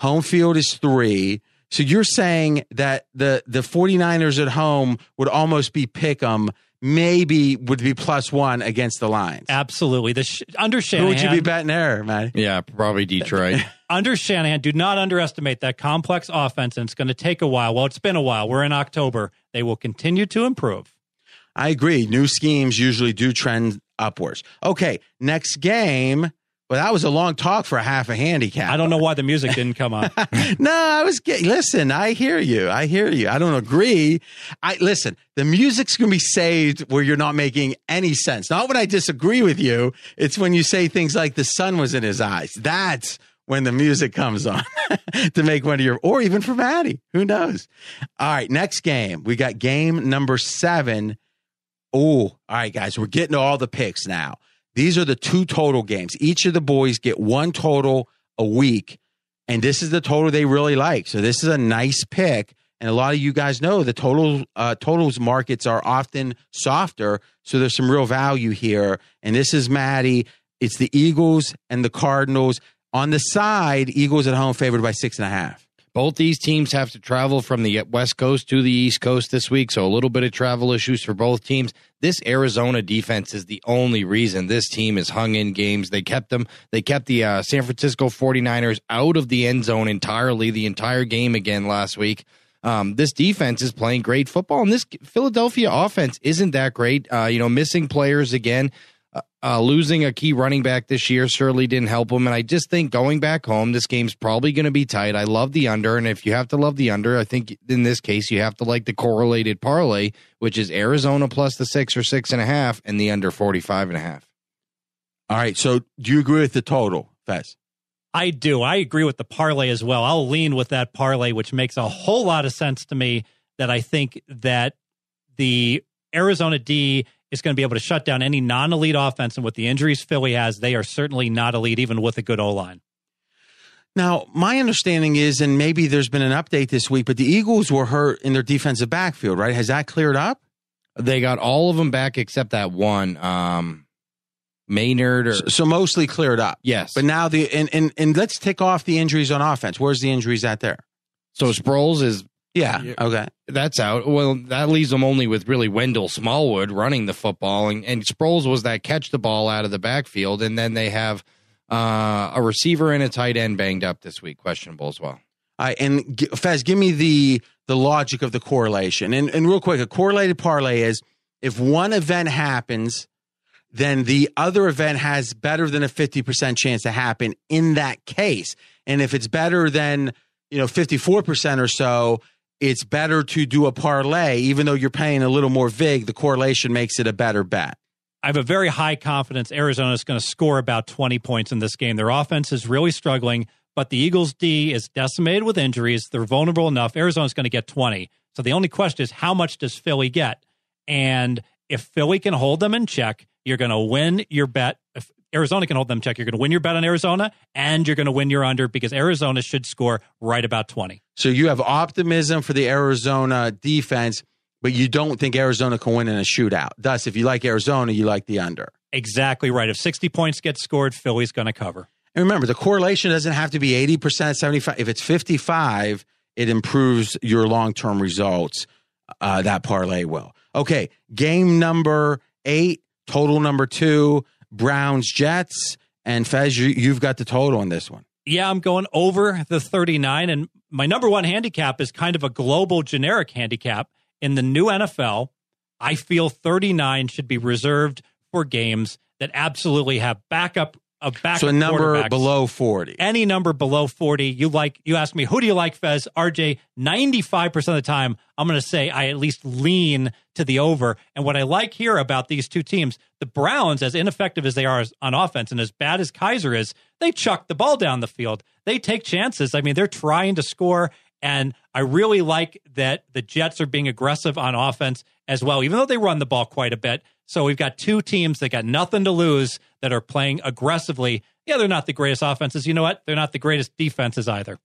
Home field is three. So you're saying that the the 49ers at home would almost be pick 'em, maybe would be plus one against the Lions. Absolutely. The sh- under Who would you be betting there, man? yeah probably detroit under Shanahan, do not underestimate that complex offense, and it's going to take a while. Well, it's been a while. We're in October. They will continue to improve. I agree. New schemes usually do trend upwards. Okay, next game. Well, that was a long talk for a half a handicap. I don't know why the music didn't come on. no, I was getting. Listen, I hear you. I hear you. I don't agree. I listen. The music's gonna be saved where you're not making any sense. Not when I disagree with you. It's when you say things like the sun was in his eyes. That's when the music comes on to make one of your, or even for Matty. Who knows? All right, next game. We got game number seven. Oh, all right, guys, we're getting to all the picks now. These are the two total games. Each of the boys get one total a week, and this is the total they really like. So this is a nice pick. And a lot of you guys know the total uh, totals markets are often softer, so there's some real value here. And this is Matty. It's the Eagles and the Cardinals on the side. Eagles at home favored by six and a half. Both these teams have to travel from the West Coast to the East Coast this week, so a little bit of travel issues for both teams. This Arizona defense is the only reason this team is hung in games. They kept them, they kept the uh, San Francisco 49ers out of the end zone entirely the entire game again last week. Um, this defense is playing great football, and this Philadelphia offense isn't that great. Uh, you know, missing players again. Uh, uh, losing a key running back this year certainly didn't help him. And I just think going back home, this game's probably going to be tight. I love the under. And if you have to love the under, I think in this case, you have to like the correlated parlay, which is Arizona plus the six or six and a half and the under 45 and a half. All right. So do you agree with the total, Fez? I do. I agree with the parlay as well. I'll lean with that parlay, which makes a whole lot of sense to me that I think that the Arizona D is going to be able to shut down any non elite offense. And with the injuries Philly has, they are certainly not elite, even with a good O line. Now, my understanding is, and maybe there's been an update this week, but the Eagles were hurt in their defensive backfield, right? Has that cleared up? They got all of them back except that one, um, Maynard. Or, so, so mostly cleared up. Yes. But now the and, and and let's take off the injuries on offense. Where's the injuries at there? So Sproles is yeah. Okay. That's out. Well, that leaves them only with really Wendell Smallwood running the football, and, and Sproles was that catch the ball out of the backfield, and then they have uh, a receiver and a tight end banged up this week, questionable as well. Uh, and Fez, give me the the logic of the correlation. And and real quick, a correlated parlay is if one event happens, then the other event has better than a fifty percent chance to happen in that case. And if it's better than you know fifty four percent or so, it's better to do a parlay, even though you're paying a little more vig. The correlation makes it a better bet. I have a very high confidence Arizona is going to score about 20 points in this game. Their offense is really struggling, but the Eagles D is decimated with injuries. They're vulnerable enough. Arizona's going to get 20. So the only question is how much does Philly get? And if Philly can hold them in check, you're going to win your bet. Arizona can hold them check, you're going to win your bet on Arizona and you're going to win your under because Arizona should score right about 20. So you have optimism for the Arizona defense, but you don't think Arizona can win in a shootout. Thus, if you like Arizona, you like the under. Exactly right. If 60 points get scored, Philly's going to cover. And remember, the correlation doesn't have to be 80%, 75. If it's 55, it improves your long term results. Uh, that parlay will. Okay, game number eight, total number two, Browns Jets. And Fez, you, you've got the total on this one. Yeah, I'm going over the 39. And my number one handicap is kind of a global generic handicap. In the new NFL, I feel 39 should be reserved for games that absolutely have backup a backup so a number below 40 any number below 40 you like you ask me who do you like fez? Rj 95% of the time i'm going to say i at least lean to the over. And what i like here about these two teams the browns as ineffective as they are on offense and as bad as Kizer is they chuck the ball down the field. They take chances. I mean they're trying to score. And I really like that the Jets are being aggressive on offense as well, even though they run the ball quite a bit. So we've got two teams that got nothing to lose that are playing aggressively. Yeah, they're not the greatest offenses. You know what? They're not the greatest defenses either.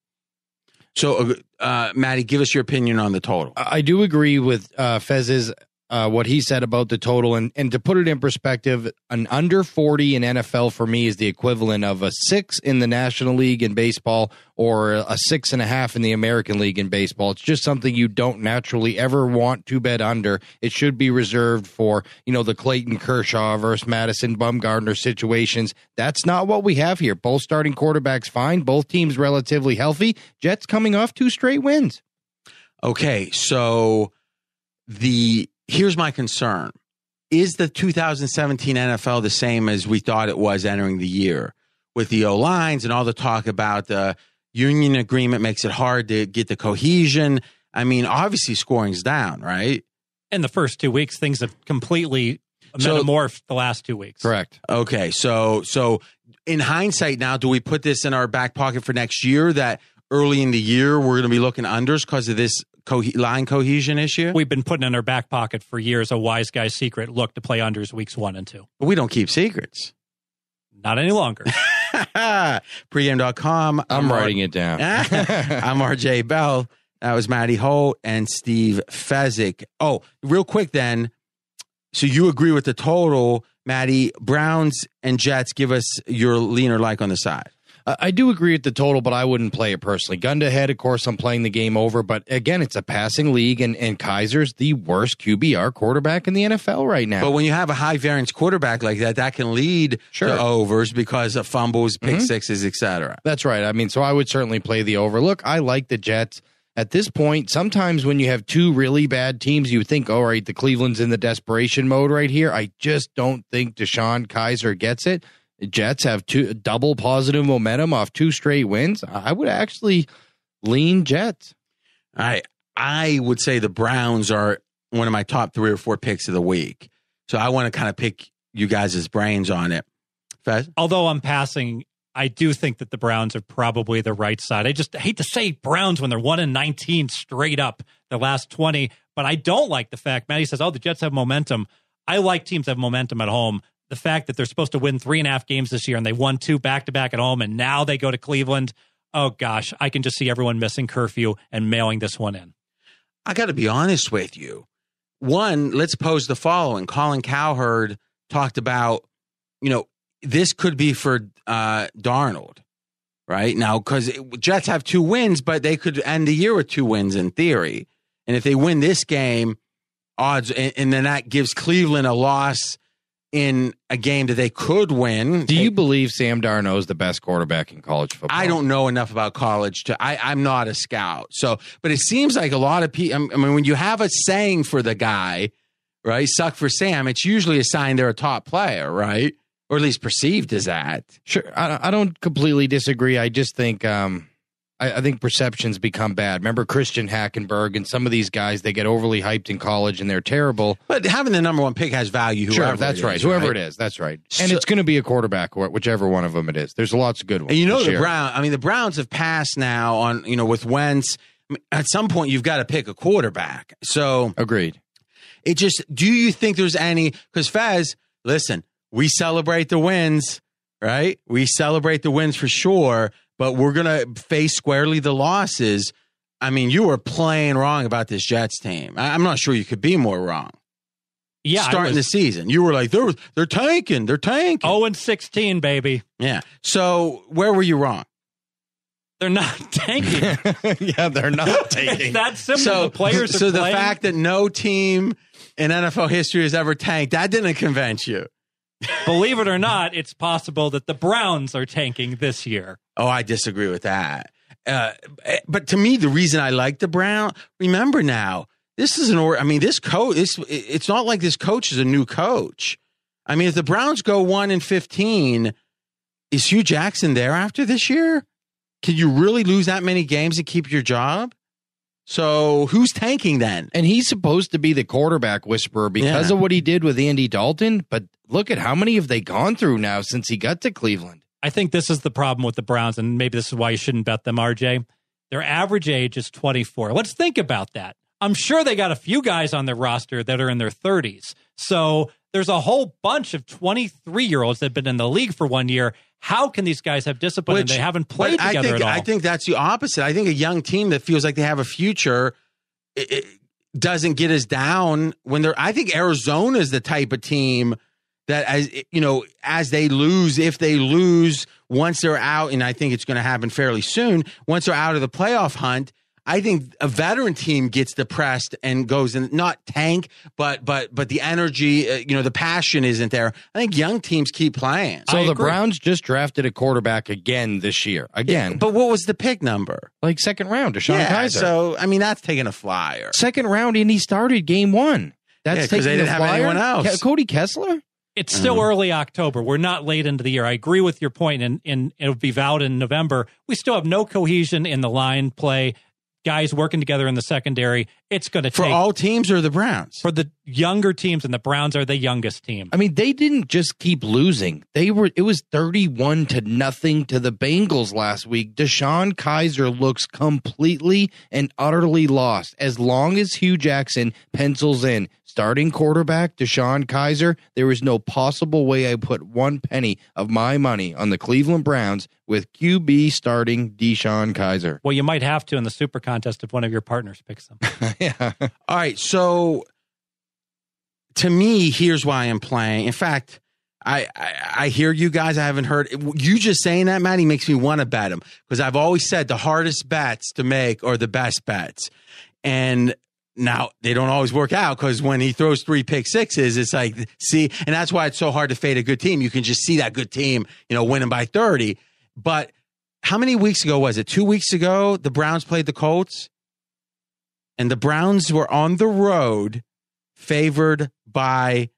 So, uh, Matty, give us your opinion on the total. I do agree with uh, Fez's uh, what he said about the total. And, and to put it in perspective, an under 40 in NFL for me is the equivalent of a six in the National League in baseball or a six and a half in the American League in baseball. It's just something you don't naturally ever want to bet under. It should be reserved for, you know, the Clayton Kershaw versus Madison Bumgarner situations. That's not what we have here. Both starting quarterbacks fine, both teams relatively healthy. Jets coming off two straight wins. Okay, so the here's my concern. Is the 2017 NFL the same as we thought it was entering the year with the O lines and all the talk about the union agreement makes it hard to get the cohesion? I mean, obviously scoring's down, right? In the first two weeks, things have completely metamorphed the last two weeks. Correct. Okay, so so in hindsight, now do we put this in our back pocket for next year? That early in the year we're going to be looking unders because of this co- line cohesion issue? We've been putting in our back pocket for years a wise guy's secret look to play unders weeks one and two. But we don't keep secrets. Not any longer. Pregame.com. I'm writing it down. I'm RJ Bell. That was Matty Holt and Steve Fezzik. Oh, real quick then. So you agree with the total, Matty. Browns and Jets. Give us your lean or like on the side. I do agree with the total, but I wouldn't play it personally. Gun to head, of course, I'm playing the game over. But again, it's a passing league, and, and Kizer's the worst QBR quarterback in the NFL right now. But when you have a high variance quarterback like that, that can lead Sure. to overs because of fumbles, pick Mhm. sixes, etc. That's right. I mean, so I would certainly play the over. Look, I like the Jets. At this point, sometimes when you have two really bad teams, you think, all right, the Cleveland's in the desperation mode right here. I just don't think DeShone Kizer gets it. The Jets have two double positive momentum off two straight wins. I would actually lean Jets. I I would say the Browns are one of my top three or four picks of the week. So I want to kind of pick you guys' brains on it. Fez? Although I'm passing, I do think that the Browns are probably the right side. I just hate to say Browns when they're one and 19 straight up the last 20, but I don't like the fact Matty says, "Oh, the Jets have momentum." I like teams that have momentum at home. The fact that they're supposed to win three and a half games this year and they won two back to back at home, and now they go to Cleveland. Oh gosh, I can just see everyone missing curfew and mailing this one in. I got to be honest with you. One, let's pose the following. Colin Cowherd talked about, you know, this could be for uh, Darnold, right? Now, because Jets have two wins, but they could end the year with two wins in theory. And if they win this game, odds, and, and then that gives Cleveland a loss in a game that they could win. Do you believe Sam Darnold is the best quarterback in college football? I don't know enough about college to. I, I'm not a scout, so. But it seems like a lot of people. I mean, when you have a saying for the guy, right? Suck for Sam. It's usually a sign they're a top player, right? Or at least perceived as that. Sure, I, I don't completely disagree. I just think um, I, I think perceptions become bad. Remember Christian Hackenberg and some of these guys? They get overly hyped in college and they're terrible. But having the number one pick has value. Whoever sure, that's it right. is, Whoever right? it is, that's right. And So- it's going to be a quarterback, or whichever one of them it is. There's lots of good ones. And you know the year. Brown. I mean, the Browns have passed now on you know with Wentz. I mean, At some point, you've got to pick a quarterback. So Agreed. it just do you think there's any because Fez, listen, we celebrate the wins, right? We celebrate the wins for sure, but we're gonna face squarely the losses. I mean, you were playing wrong about this Jets team. I- I'm not sure you could be more wrong. Yeah, I starting the season, you were like they're they're tanking, they're tanking. 0 and 16, baby. yeah. So where were you wrong? They're not tanking. yeah, they're not tanking. That's simple. So the players are so the playing. fact that no team in NFL history has ever tanked that didn't convince you. believe it or not, it's possible that the Browns are tanking this year. Oh, I disagree with that. Uh, but to me, the reason I like the Brown, remember now, this is an or. I mean, this coach. This it's not like this coach is a new coach. I mean, if the Browns go one and fifteen, is Hue Jackson there after this year? Can you really lose that many games to keep your job? So who's tanking then? and he's supposed to be the quarterback whisperer because Yeah. of what he did with Andy Dalton. But look at how many have they gone through now since he got to Cleveland. I think this is the problem with the Browns, and maybe this is why you shouldn't bet them, RJ. Their average age is 24. Let's think about that. I'm sure they got a few guys on their roster that are in their 30s. So there's a whole bunch of 23 year olds that have been in the league for one year. How can these guys have discipline and they haven't played together I think, at all? I think that's the opposite. I think a young team that feels like they have a future it, it doesn't get as down when they're. I think Arizona is the type of team that, as you know, as they lose, if they lose once they're out, and I think it's going to happen fairly soon. Once they're out of the playoff hunt. I think a veteran team gets depressed and goes and not tank, but but but the energy, uh, you know, the passion isn't there. I think young teams keep playing. So I the agree. Browns just drafted a quarterback again this year. Again, but what was the pick number? like second round, DeShone yeah, Kizer. so I mean that's taking a flyer. second round, and he started game one. That's Yeah, 'cause taking they didn't a have flyer? anyone else. Ke- Cody Kessler. It's still Mm-hmm. early October. We're not late into the year. I agree with your point, and, and it'll be valid in November. We still have no cohesion in the line play, guys working together in the secondary, it's going to For take all teams or the Browns? for the younger teams, and the Browns are the youngest team. I mean, they didn't just keep losing. They were it was 31 to nothing to the Bengals last week. DeShone Kizer looks completely and utterly lost. As long as Hue Jackson pencils in starting quarterback DeShone Kizer, there is no possible way I put one penny of my money on the Cleveland Browns with QB starting DeShone Kizer. Well, you might have to in the super contest if one of your partners picks them. yeah. All right, so to me, here's why I'm playing. In fact, I, I I hear you guys. I haven't heard you just saying that, Matty, makes me want to bet him because I've always said the hardest bets to make are the best bets, and now they don't always work out because when he throws three pick sixes, it's like see, and that's why it's so hard to fade a good team. You can just see that good team, you know, winning by thirty. But how many weeks ago was it? Two weeks ago, the Browns played the Colts, and the Browns were on the road, favored by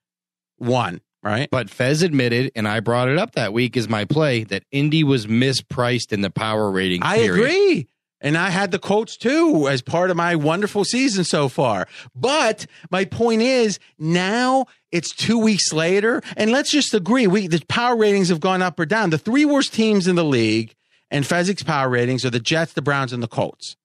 one. Right. But Fez admitted, and I brought it up that week as my play, that Indy was mispriced in the power rating. I period. agree. And I had the Colts too as part of my wonderful season so far. But my point is now it's two weeks later, and let's just agree we the power ratings have gone up or down. The three worst teams in the league and Fezzik's power ratings are the Jets, the Browns, and the Colts.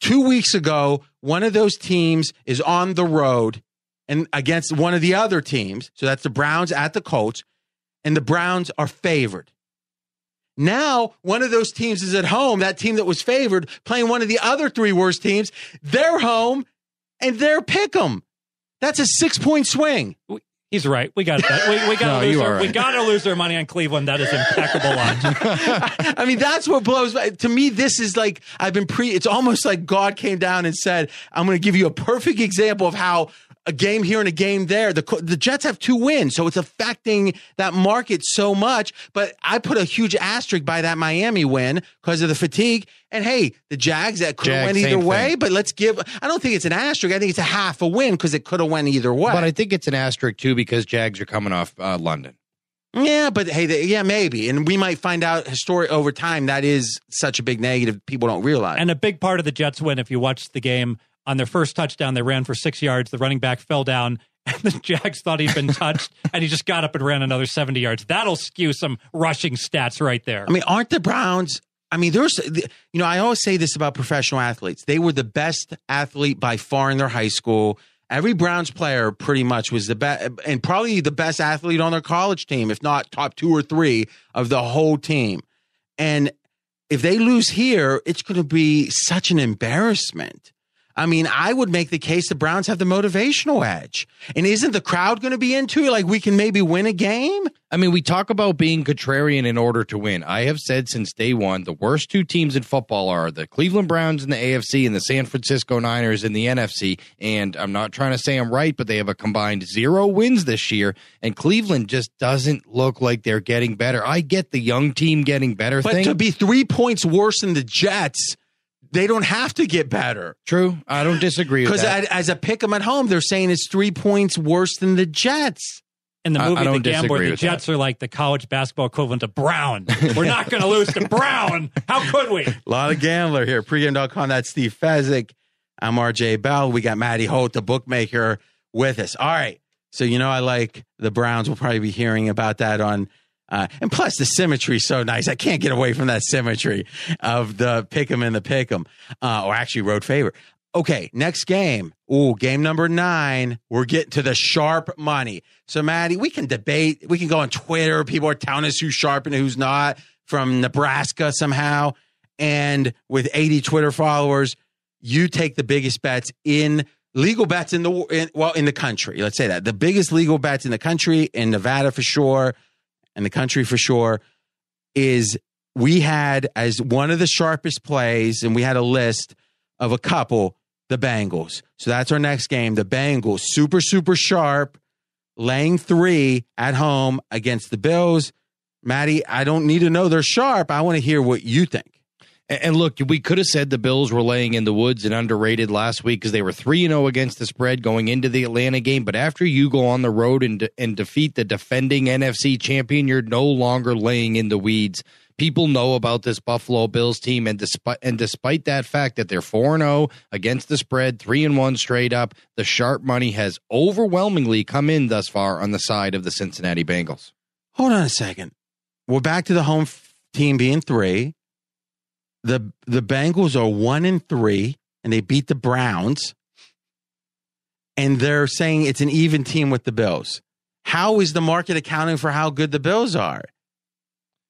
Two weeks ago, one of those teams is on the road and against one of the other teams. So that's the Browns at the Colts, and the Browns are favored. Now, one of those teams is at home, that team that was favored, playing one of the other three worst teams. They're home and they're pick 'em. That's a six point swing. He's right. We got that. We, we got No, to lose. Our, are We got to lose our money on Cleveland. That is impeccable logic. I mean, that's what blows. To me, this is like I've been pre. It's almost like God came down and said, "I'm going to give you a perfect example of how a game here and a game there. The the Jets have two wins, so it's affecting that market so much. But I put a huge asterisk by that Miami win because of the fatigue. And hey, the Jags that could have went either way. thing. But let's give. I don't think it's an asterisk. I think it's a half a win because it could have went either way. But I think it's an asterisk too because Jags are coming off uh, London. Yeah, but hey, they, yeah, maybe, and we might find out historic over time that is such a big negative people don't realize. and a big part of the Jets win, if you watch the game, on their first touchdown, they ran for six yards. The running back fell down, and the Jags thought he'd been touched, and he just got up and ran another 70 yards. That'll skew some rushing stats right there. I mean, aren't the Browns? I mean, there's, you know, I always say this about professional athletes. They were the best athlete by far in their high school. Every Browns player pretty much was the best, and probably the best athlete on their college team, if not top two or three of the whole team. And if they lose here, it's going to be such an embarrassment. I mean, I would make the case the Browns have the motivational edge. And isn't the crowd going to be into it? Like we can maybe win a game? I mean, we talk about being contrarian in order to win. I have said since day one, the worst two teams in football are the Cleveland Browns in the AFC and the San Francisco Niners in the NFC. And I'm not trying to say I'm right, but they have a combined zero wins this year. And Cleveland just doesn't look like they're getting better. I get the young team getting better But thing. to be three points worse than the Jets, they don't have to get better. True. I don't disagree with Because that. as a pick 'em at home, they're saying it's three points worse than the Jets. In the I- movie I The don't Gambler, disagree the with Jets are like the college basketball equivalent of Brown. We're not going to lose to Brown. How could we? A lot of gambler here. Pregame.com. That's Steve Fezzik. I'm RJ Bell. We got Matty Holt, the bookmaker, with us. All right. So, you know, I like the Browns. We'll probably be hearing about that on. Uh, and plus, the symmetry is so nice. I can't get away from that symmetry of the pick 'em and the pick 'em, uh, or actually road favor. Okay, next game. Ooh, game number nine. We're getting to the sharp money. So, Matty, we can debate. We can go on Twitter. People are telling us who's sharp and who's not from Nebraska somehow. And with 80 Twitter followers, you take the biggest bets in legal bets in the in, well in the country. Let's say that the biggest legal bets in the country in Nevada for sure, and the country for sure is we had as one of the sharpest plays, and we had a list of a couple the Bengals. So that's our next game. The Bengals, super super sharp, laying three at home against the Bills. Matty, I don't need to know they're sharp. I want to hear what you think. And, look, we could have said the Bills were laying in the woods and underrated last week because they were 3 0 against the spread going into the Atlanta game. But after you go on the road and, de- and defeat the defending NFC champion, you're no longer laying in the weeds people know about this Buffalo Bills team, and despite and despite that fact that they're four and zero against the spread, three and one straight up, the sharp money has overwhelmingly come in thus far on the side of the Cincinnati Bengals. Hold on a second. We're back to the home f- team being three. The the Bengals are one and three, and they beat the Browns. And they're saying it's an even team with the Bills. How is the market accounting for how good the Bills are?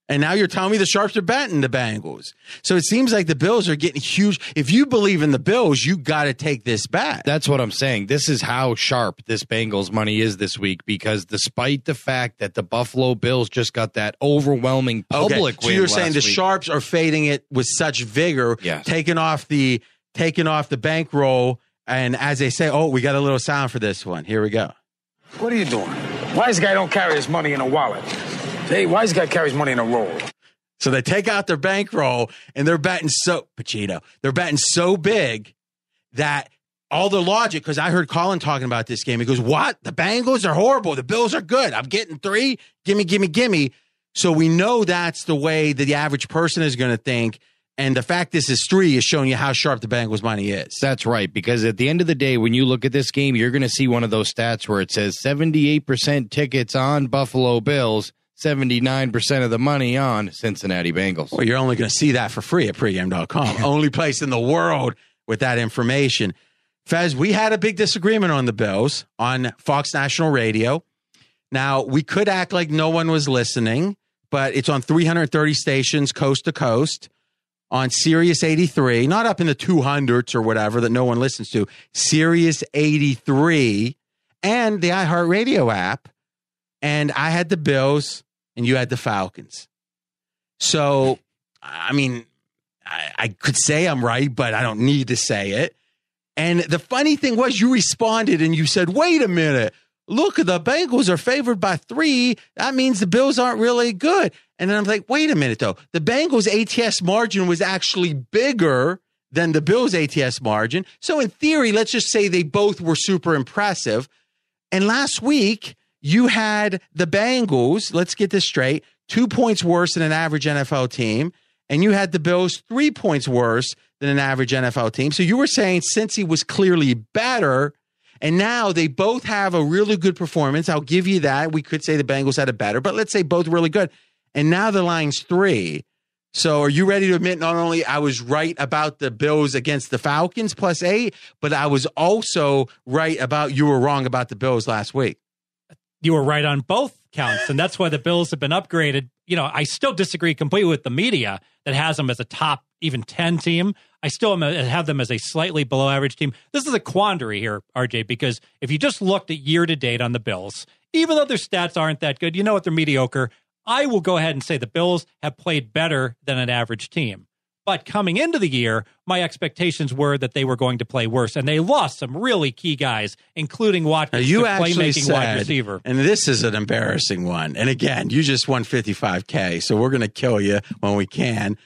And now you're telling me the Sharps are betting the Bengals. So it seems like the Bills are getting huge. If you believe in the Bills, you got to take this bet. That's what I'm saying. This is how sharp this Bengals money is this week because despite the fact that the Buffalo Bills just got that overwhelming public okay. So you're saying the week, Sharps are fading it with such vigor, Yes. taking off the taking off the bankroll, and as they say, oh, we got a little sound for this one. Here we go. What are you doing? Why Wise guy don't carry his money in a wallet. Hey, wise guy carries money in a roll. So they take out their bankroll and they're betting so Pacino. They're betting so big that all the logic, because I heard Colin talking about this game. He goes, What? The Bengals are horrible. The Bills are good. I'm getting three. Gimme, gimme, gimme. So we know that's the way that the average person is going to think. And the fact this is three is showing you how sharp the Bengals money is. That's right. Because at the end of the day, when you look at this game, you're going to see one of those stats where it says 78% tickets on Buffalo Bills, 79% of the money on Cincinnati Bengals. Well, you're only going to see that for free at pregame.com. only place in the world with that information. Fez, we had a big disagreement on the Bills on Fox National Radio. Now, we could act like no one was listening, but it's on 330 stations coast to coast on Sirius 83, not up in the 200s or whatever that no one listens to, Sirius 83 and the iHeartRadio app. And I had the Bills and you had the Falcons. So, I mean, I, I could say I'm right, but I don't need to say it. And the funny thing was, you responded and you said, wait a minute. Look, the Bengals are favored by three. That means the Bills aren't really good. And then I'm like, wait a minute, though. The Bengals ATS margin was actually bigger than the Bills ATS margin. So, in theory, let's just say they both were super impressive. And last week, you had the Bengals, let's get this straight, two points worse than an average NFL team. And you had the Bills three points worse than an average NFL team. So you were saying Cincy was clearly better. And now they both have a really good performance. I'll give you that. We could say the Bengals had a better, but let's say both really good. And now the line's three. So are you ready to admit not only I was right about the Bills against the Falcons plus eight, but I was also right about you were wrong about the Bills last week? You were right on both counts, and that's why the Bills have been upgraded. You know, I still disagree completely with the media that has them as a top even ten team. I still have them as a slightly below average team. This is a quandary here, RJ, because if you just looked at year to date on the Bills, even though their stats aren't that good, you know what they're mediocre. I will go ahead and say the Bills have played better than an average team. But coming into the year, my expectations were that they were going to play worse, and they lost some really key guys, including Now, Watkins, you the playmaking said, wide receiver. and this is an embarrassing one. And again, you just won 55K, so we're going to kill you when we can.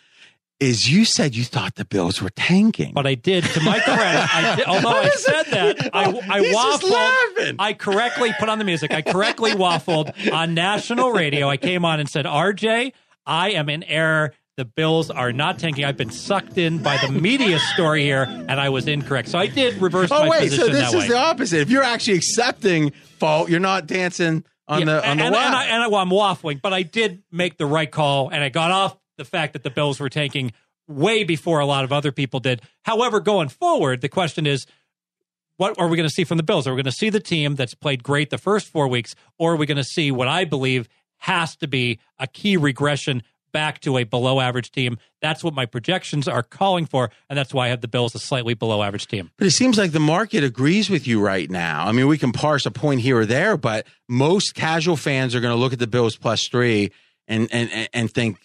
Is you said you thought the Bills were tanking. But I did, to my credit, I did, although I said that, I, oh, I He's waffled. I correctly put on the music. I correctly waffled on national radio. I came on and said, RJ, I am in error. The Bills are not tanking. I've been sucked in by the media story here, and I was incorrect. So I did reverse oh, my way. oh wait, so this is way. the opposite. If you're actually accepting fault, you're not dancing on Yeah, the on and, the and, and I, and I, well, I'm waffling, but I did make the right call, and I got off the fact that the Bills were tanking way before a lot of other people did. However, going forward, the question is, what are we going to see from the Bills? Are we going to see the team that's played great the first four weeks, or are we going to see what I believe has to be a key regression back to a below average team? That's what my projections are calling for, and that's why I have the Bills a slightly below average team. But it seems like the market agrees with you right now. I mean, we can parse a point here or there, but most casual fans are going to look at the Bills plus three and and and- think,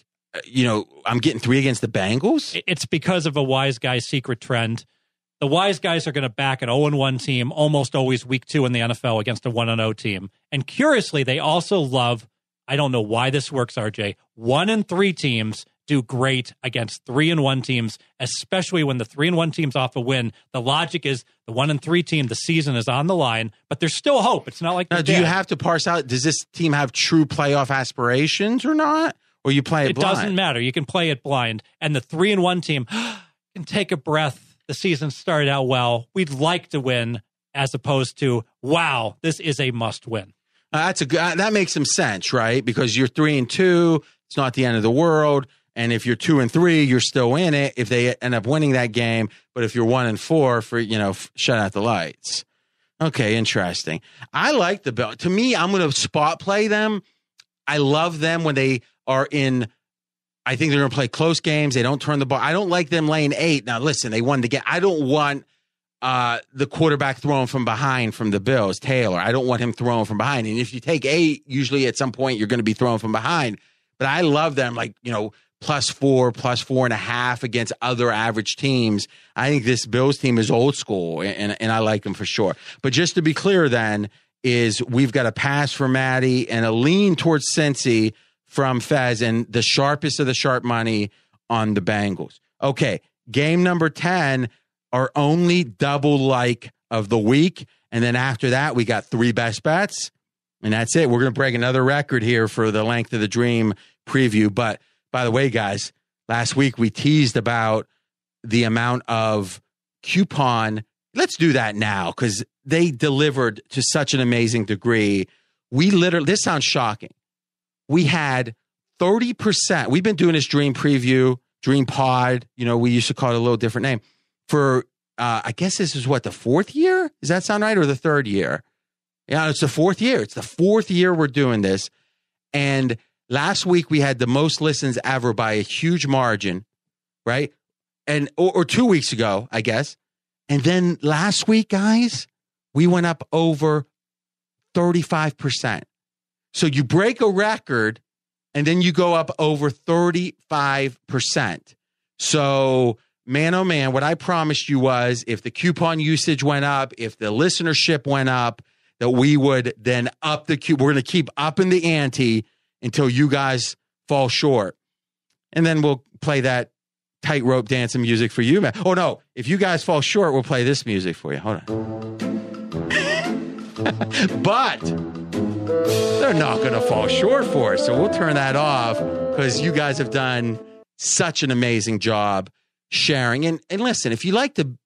you know, I'm getting three against the Bengals. it's because of a wise guy secret trend. The wise guys are going to back an 0 1 team almost always week two in the NFL against a 1 0 team. And curiously, they also love, I don't know why this works, RJ, 1 and 3 teams do great against 3 and 1 teams, especially when the 3 and 1 team's off a win. The logic is the 1 and 3 team, the season is on the line, but there's still hope. It's not like Now, do you have to parse out? Does this team have true playoff aspirations or not? Or you play it, blind? It blind. doesn't matter. You can play it blind. And the three and one team can take a breath. The season started out well. We'd like to win, as opposed to, wow, this is a must win. Uh, that's a good. Uh, that makes some sense, right? Because you're three and two. It's not the end of the world. And if you're two and three, you're still in it. If they end up winning that game, but if you're one and four, for you know, f- shut out the lights. Okay, interesting. I like the Bill. To me, I'm going to spot play them. I love them when they are in. I think they're going to play close games. They don't turn the ball. I don't like them laying eight. Now, listen, they won the game. I don't want uh, the quarterback throwing from behind from the Bills, Taylor. I don't want him throwing from behind. And if you take eight, usually at some point you're going to be throwing from behind. But I love them, like, you know, plus four, plus four and a half against other average teams. I think this Bills team is old school, and, and I like them for sure. But just to be clear, then, is we've got a pass for Matty and a lean towards Cincy from Fez and the sharpest of the sharp money on the Bengals. Okay, game number 10, our only double like of the week. And then after that, we got three best bets. And that's it. We're going to break another record here for the length of the dream preview. But by the way, guys, last week we teased about the amount of coupon. Let's do that now because they delivered to such an amazing degree. We literally, this sounds shocking. We had 30%. We've been doing this dream preview, dream pod. You know, we used to call it a little different name for, uh, I guess this is what, the fourth year? Does that sound right? Or the third year? Yeah, it's the fourth year. It's the fourth year we're doing this. And last week we had the most listens ever by a huge margin, right? And or, or two weeks ago, I guess. And then last week, guys, we went up over 35%. So you break a record and then you go up over 35%. So, man, oh man, what I promised you was if the coupon usage went up, if the listenership went up, that we would then up the cube. We're going to keep upping the ante until you guys fall short. And then we'll play that tightrope dancing music for you, man. Oh, no. If you guys fall short, we'll play this music for you. Hold on. but they're not going to fall short for us. So we'll turn that off because you guys have done such an amazing job sharing. And, and listen, if you like to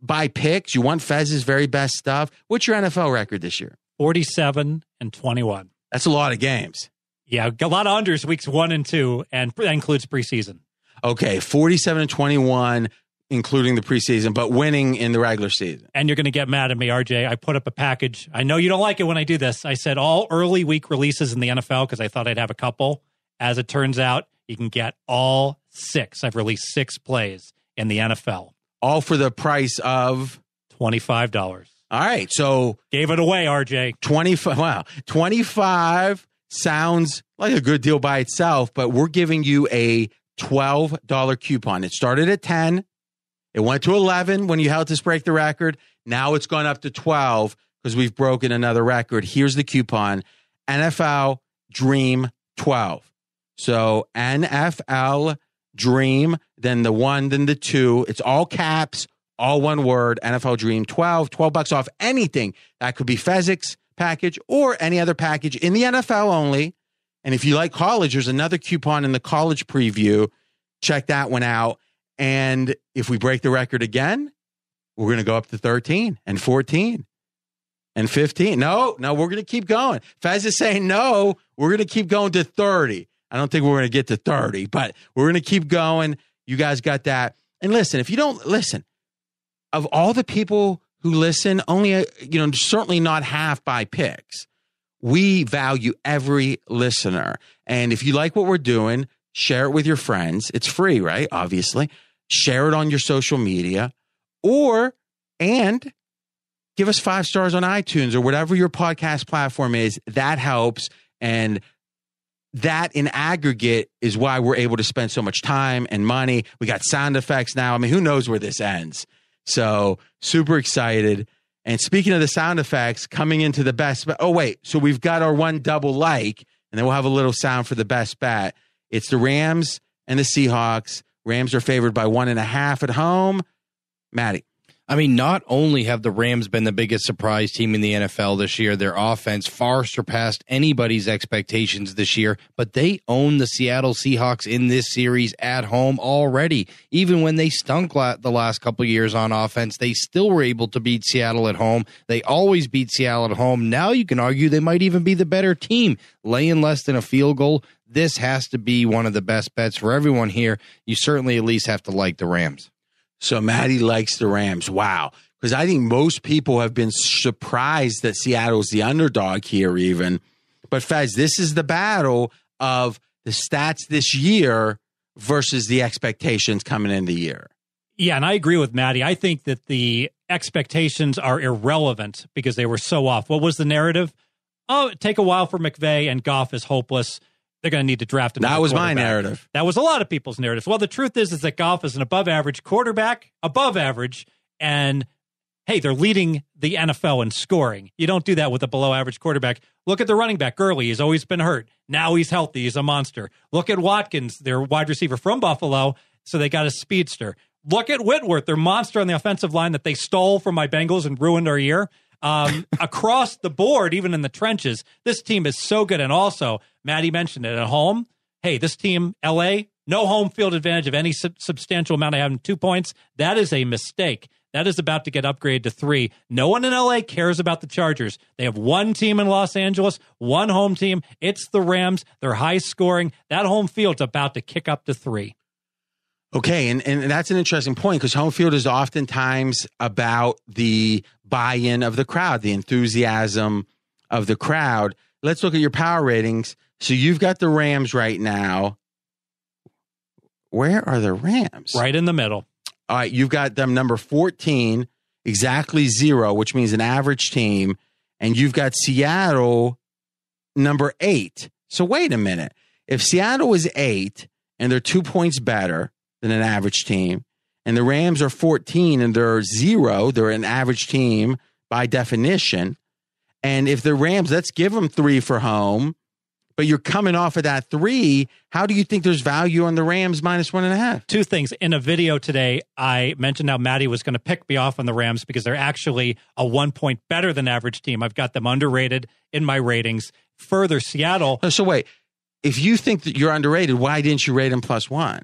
buy picks, you want Fez's very best stuff, what's your NFL record this year? 47 and 21. That's a lot of games. Yeah, a lot of unders weeks one and two, and that includes preseason. Okay, 47 and 21, including the preseason, but winning in the regular season. And you're going to get mad at me, RJ. I put up a package. I know you don't like it when I do this. I said all early week releases in the NFL because I thought I'd have a couple. As it turns out, you can get all six. I've released six plays in the NFL. All for the price of $25. All right, so Gave it away, RJ. 25 wow 25 sounds like a good deal by itself but we're giving you a $12 coupon it started at 10 it went to 11 when you helped us break the record now it's gone up to 12 because we've broken another record here's the coupon nfl dream 12 so nfl dream then the one then the two. It's all caps all one word nfl dream. 12 12 bucks off anything. That could be Fezzik's package or any other package in the nfl only. And if you like college there's another coupon in the college preview. Check that one out. And if we break the record again we're going to go up to 13 and 14 and 15 no no we're going to keep going. Fez is saying no we're going to keep going to 30 i don't think we're going to get to 30 but we're going to keep going you guys got that and listen if you don't listen of all the people who listen, only uh, you know certainly not half by picks. We value every listener, and if you like what we're doing, share it with your friends. It's free, right? Obviously, share it on your social media, or and give us five stars on iTunes or whatever your podcast platform is. That helps, and that in aggregate is why we're able to spend so much time and money. We got sound effects now. I mean, who knows where this ends? So super excited. And speaking of the sound effects, coming into the best. Oh wait, so we've got our one double like, and then we'll have a little sound for the best bet. It's the Rams and the Seahawks. Rams are favored by one and a half at home. Matty, I mean, not only have the Rams been the biggest surprise team in the NFL this year, their offense far surpassed anybody's expectations this year, but they own the Seattle Seahawks in this series at home already. Even when they stunk the last couple years on offense, they still were able to beat Seattle at home. They always beat Seattle at home. Now you can argue they might even be the better team, laying less than a field goal. This has to be one of the best bets for everyone here. You certainly at least have to like the Rams. So Matty likes the Rams. Wow. Because I think most people have been surprised that Seattle's the underdog here, even. But Fez, this is the battle of the stats this year versus the expectations coming in the year. Yeah, and I agree with Matty. I think that the expectations are irrelevant because they were so off. What was the narrative? Oh, take a while for McVay and Goff is hopeless they're going to need to draft another. That was my narrative. That was a lot of people's narratives. Well, the truth is, is that Goff is an above average quarterback, above average, and hey, they're leading the NFL in scoring. You don't do that with a below average quarterback. Look at the running back, Gurley. He's always been hurt. Now he's healthy. He's a monster. Look at Watkins, their wide receiver from Buffalo. So they got a speedster. Look at Whitworth, their monster on the offensive line that they stole from my Bengals and ruined our year. Um, across the board, even in the trenches, this team is so good. And also, Matty mentioned it at home. Hey, this team, LA, no home field advantage of any sub- substantial amount of having two points. That is a mistake. That is about to get upgraded to three. No one in LA cares about the Chargers. They have one team in Los Angeles, one home team. It's the Rams. They're high scoring. That home field's about to kick up to three. Okay, and, and that's an interesting point because home field is oftentimes about the buy in of the crowd, the enthusiasm of the crowd. Let's look at your power ratings. So you've got the Rams right now. Where are the Rams? Right in the middle. All right, you've got them number 14, exactly zero, which means an average team. And you've got Seattle number eight. So wait a minute. If Seattle is eight and they're two points better than an average team, and the Rams are 14 and they're zero, they're an average team by definition. And if the Rams, let's give them three for home, but you're coming off of that three. How do you think there's value on the Rams minus one and a half? Two things. In a video today, I mentioned how Matty was going to pick me off on the Rams because they're actually a one point better than average team. I've got them underrated in my ratings. Further, Seattle. So wait, if you think that you're underrated, why didn't you rate them plus one?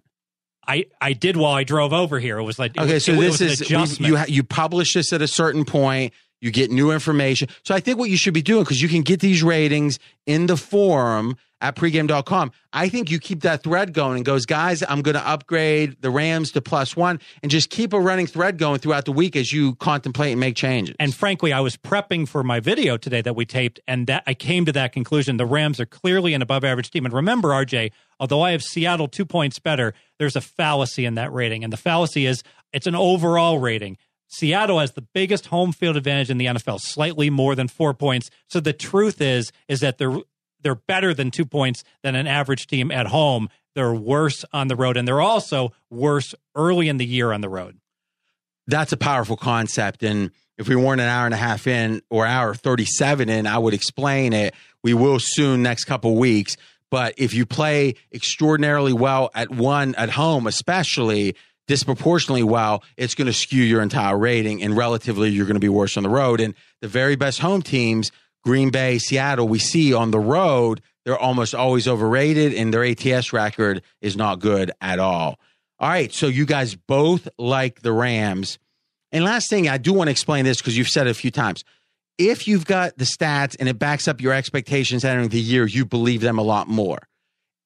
I, I did while I drove over here. It was like okay, was, so this is you you publish this at a certain point you get new information. So I think what you should be doing, because you can get these ratings in the forum at pregame.com. I think you keep that thread going and goes, guys, I'm going to upgrade the Rams to plus one and just keep a running thread going throughout the week as you contemplate and make changes. And frankly, I was prepping for my video today that we taped, and that I came to that conclusion. The Rams are clearly an above average team. And remember, RJ, although I have Seattle two points better, there's a fallacy in that rating. And the fallacy is it's an overall rating. Seattle has the biggest home field advantage in the NFL, slightly more than four points. So the truth is, is that they're they're better than two points than an average team at home. They're worse on the road, and they're also worse early in the year on the road. That's a powerful concept, and if we weren't an hour and a half in or hour thirty seven in, I would explain it. We will soon next couple weeks. But if you play extraordinarily well at one at home, especially, disproportionately well, it's going to skew your entire rating, and relatively, you're going to be worse on the road. And the very best home teams, Green Bay, Seattle, we see on the road, they're almost always overrated, and their ATS record is not good at all. All right, so you guys both like the Rams. And last thing, I do want to explain this because you've said it a few times. If you've got the stats and it backs up your expectations entering the year, you believe them a lot more.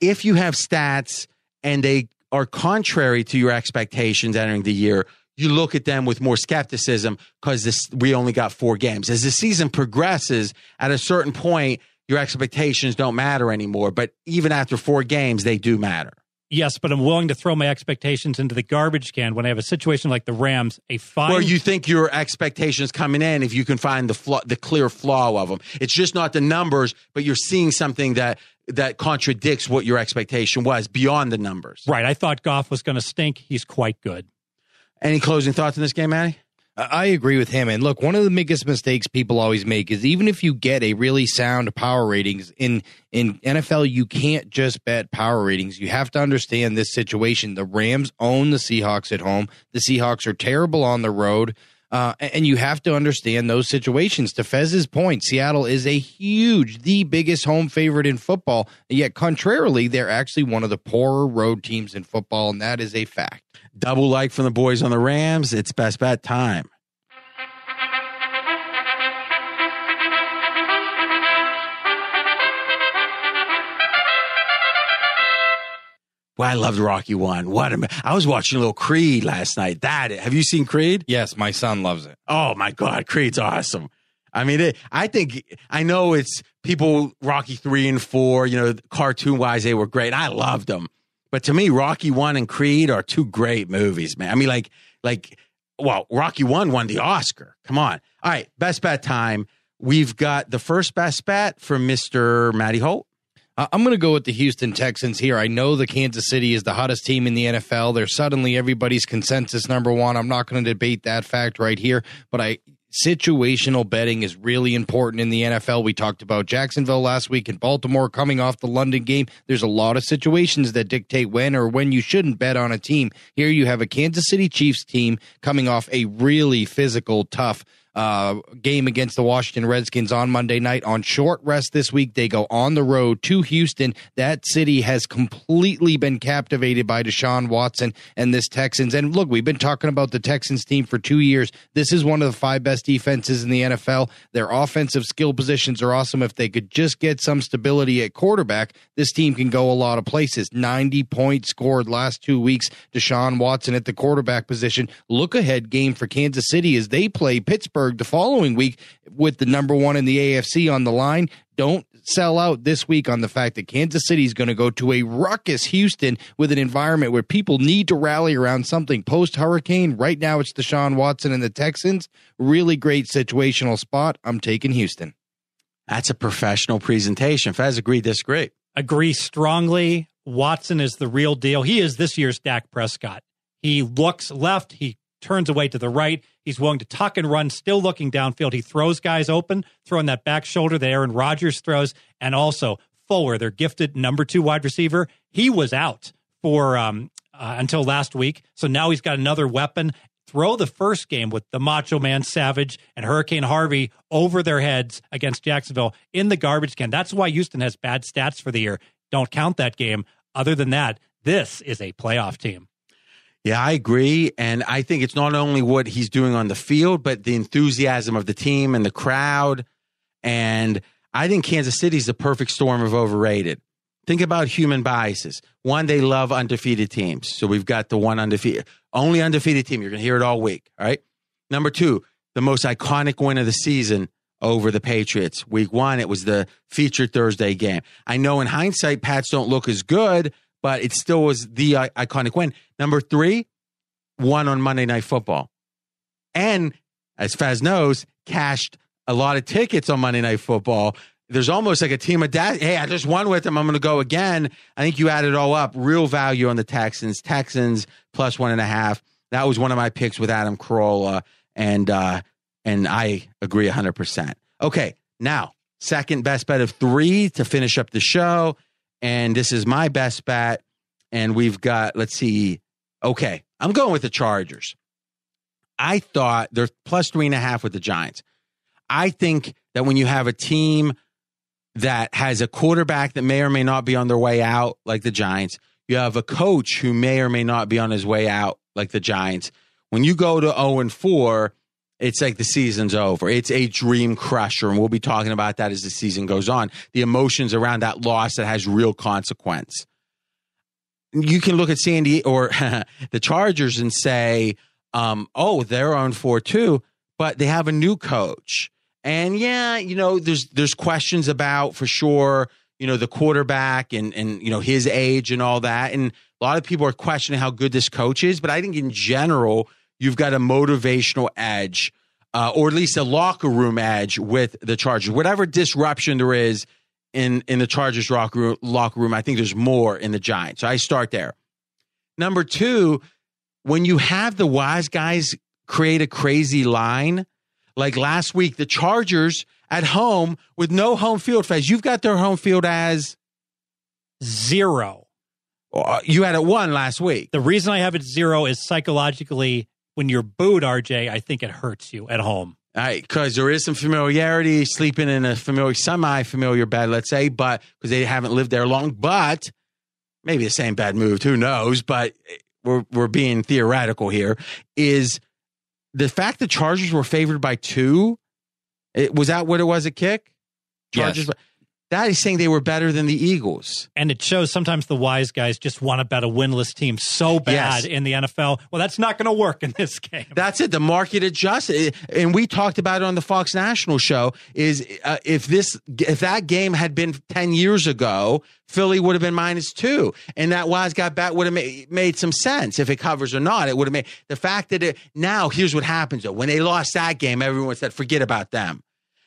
If you have stats and they are contrary to your expectations entering the year, you look at them with more skepticism because we only got four games. As the season progresses, at a certain point, your expectations don't matter anymore. But even after four games, they do matter. Yes, but I'm willing to throw my expectations into the garbage can when I have a situation like the Rams. A fine. Where you think your expectations coming in, if you can find the flaw, the clear flaw of them, it's just not the numbers, but you're seeing something that that contradicts what your expectation was beyond the numbers. Right. I thought Goff was going to stink. He's quite good. Any closing thoughts on this game, Matty? I agree with him. And look, one of the biggest mistakes people always make is even if you get a really sound power ratings in in NFL, you can't just bet power ratings. You have to understand this situation. The Rams own the Seahawks at home. The Seahawks are terrible on the road. Uh, and you have to understand those situations. To Fez's point, Seattle is a huge, the biggest home favorite in football. Yet, contrarily, they're actually one of the poorer road teams in football, and that is a fact. Double like from the boys on the Rams. It's best bet time. Well, I loved Rocky One. What a, I was watching a little Creed last night. That have you seen Creed? Yes, my son loves it. Oh my God, Creed's awesome. I mean, it, I think I know it's people Rocky three and four. You know, cartoon wise, they were great. I loved them, but to me, Rocky One and Creed are two great movies, man. I mean, like, like, well, Rocky One won the Oscar. Come on. All right, best bet time. We've got the first best bet from Mister Matty Holt. I'm going to go with the Houston Texans here. I know the Kansas City is the hottest team in the NFL. They're suddenly everybody's consensus number one. I'm not going to debate that fact right here, but I situational betting is really important in the NFL. We talked about Jacksonville last week and Baltimore coming off the London game. There's a lot of situations that dictate when or when you shouldn't bet on a team. Here you have a Kansas City Chiefs team coming off a really physical, tough uh, game against the Washington Redskins on Monday night. On short rest this week, they go on the road to Houston. That city has completely been captivated by Deshaun Watson and this Texans. And look, we've been talking about the Texans team for two years. This is one of the five best defenses in the NFL. Their offensive skill positions are awesome. If they could just get some stability at quarterback, this team can go a lot of places. 90 points scored last two weeks. Deshaun Watson at the quarterback position. Look ahead game for Kansas City as they play Pittsburgh Pittsburgh the following week with the number one in the AFC on the line. Don't sell out this week on the fact that Kansas City is going to go to a ruckus Houston with an environment where people need to rally around something post hurricane. Right now, it's Deshaun Watson and the Texans. Really great situational spot. I'm taking Houston. That's a professional presentation. Fez agree, disagree. Agree strongly. Watson is the real deal. He is this year's Dak Prescott. He looks left, he turns away to the right. He's willing to tuck and run, still looking downfield. He throws guys open, throwing that back shoulder that Aaron Rodgers throws, and also Fuller, their gifted number two wide receiver. He was out for um, uh, until last week, so now he's got another weapon. Throw the first game with the Macho Man Savage and Hurricane Harvey over their heads against Jacksonville in the garbage can. That's why Houston has bad stats for the year. Don't count that game. Other than that, this is a playoff team. Yeah, I agree. And I think it's not only what he's doing on the field, but the enthusiasm of the team and the crowd. And I think Kansas City's the perfect storm of overrated. Think about human biases. One, they love undefeated teams. So we've got the one undefeated, only undefeated team. You're going to hear it all week. All right. Number two, the most iconic win of the season over the Patriots. Week one, it was the featured Thursday game. I know in hindsight, Pats don't look as good, but it still was the iconic win. Number three, won on Monday Night Football. And as Fez knows, cashed a lot of tickets on Monday Night Football. There's almost like a team of dad. Hey, I just won with them. I'm going to go again. I think you add it all up. Real value on the Texans. Texans plus one and a half. That was one of my picks with Adam Carolla, and uh, and I agree 100. percent Okay, now second best bet of three to finish up the show and this is my best bet. And we've got, let's see, okay, I'm going with the Chargers. I thought they're plus three and a half with the Giants. I think that when you have a team that has a quarterback that may or may not be on their way out, like the Giants, you have a coach who may or may not be on his way out, like the Giants. When you go to 0 and 4, it's like the season's over. It's a dream crusher. And we'll be talking about that as the season goes on. The emotions around that loss that has real consequence. You can look at Sandy or the Chargers and say, um, oh, they're on 4 2, but they have a new coach. And yeah, you know, there's there's questions about for sure, you know, the quarterback and and you know his age and all that. And a lot of people are questioning how good this coach is, but I think in general, you've got a motivational edge, uh, or at least a locker room edge with the Chargers. Whatever disruption there is in in the Chargers locker room, locker room, I think there's more in the Giants. So I start there. Number two, when you have the wise guys create a crazy line, like last week, the Chargers at home with no home field phase. You've got their home field as zero. Uh, you had it one last week. The reason I have it zero is psychologically when you're booed, RJ, I think it hurts you at home. because there is some familiarity, sleeping in a familiar, semi-familiar bed, let's say, but because they haven't lived there long. But maybe the same bed moved. Who knows? But eh, we're we're being theoretical here. Is the fact the Chargers were favored by two? It, was that what it was? A kick? Chargers. Yes. That is saying they were better than the Eagles. And it shows sometimes the wise guys just want to bet a winless team so bad Yes. in the NFL. Well, that's not going to work in this game. That's it. The market adjusted, and we talked about it on the Fox National show. Is uh, if this if that game had been ten years ago, Philly would have been minus two, and that wise guy bet would have made, made some sense if it covers or not. It would have made the fact that it now. Here's what happens though: when they lost that game, everyone said, "Forget about them."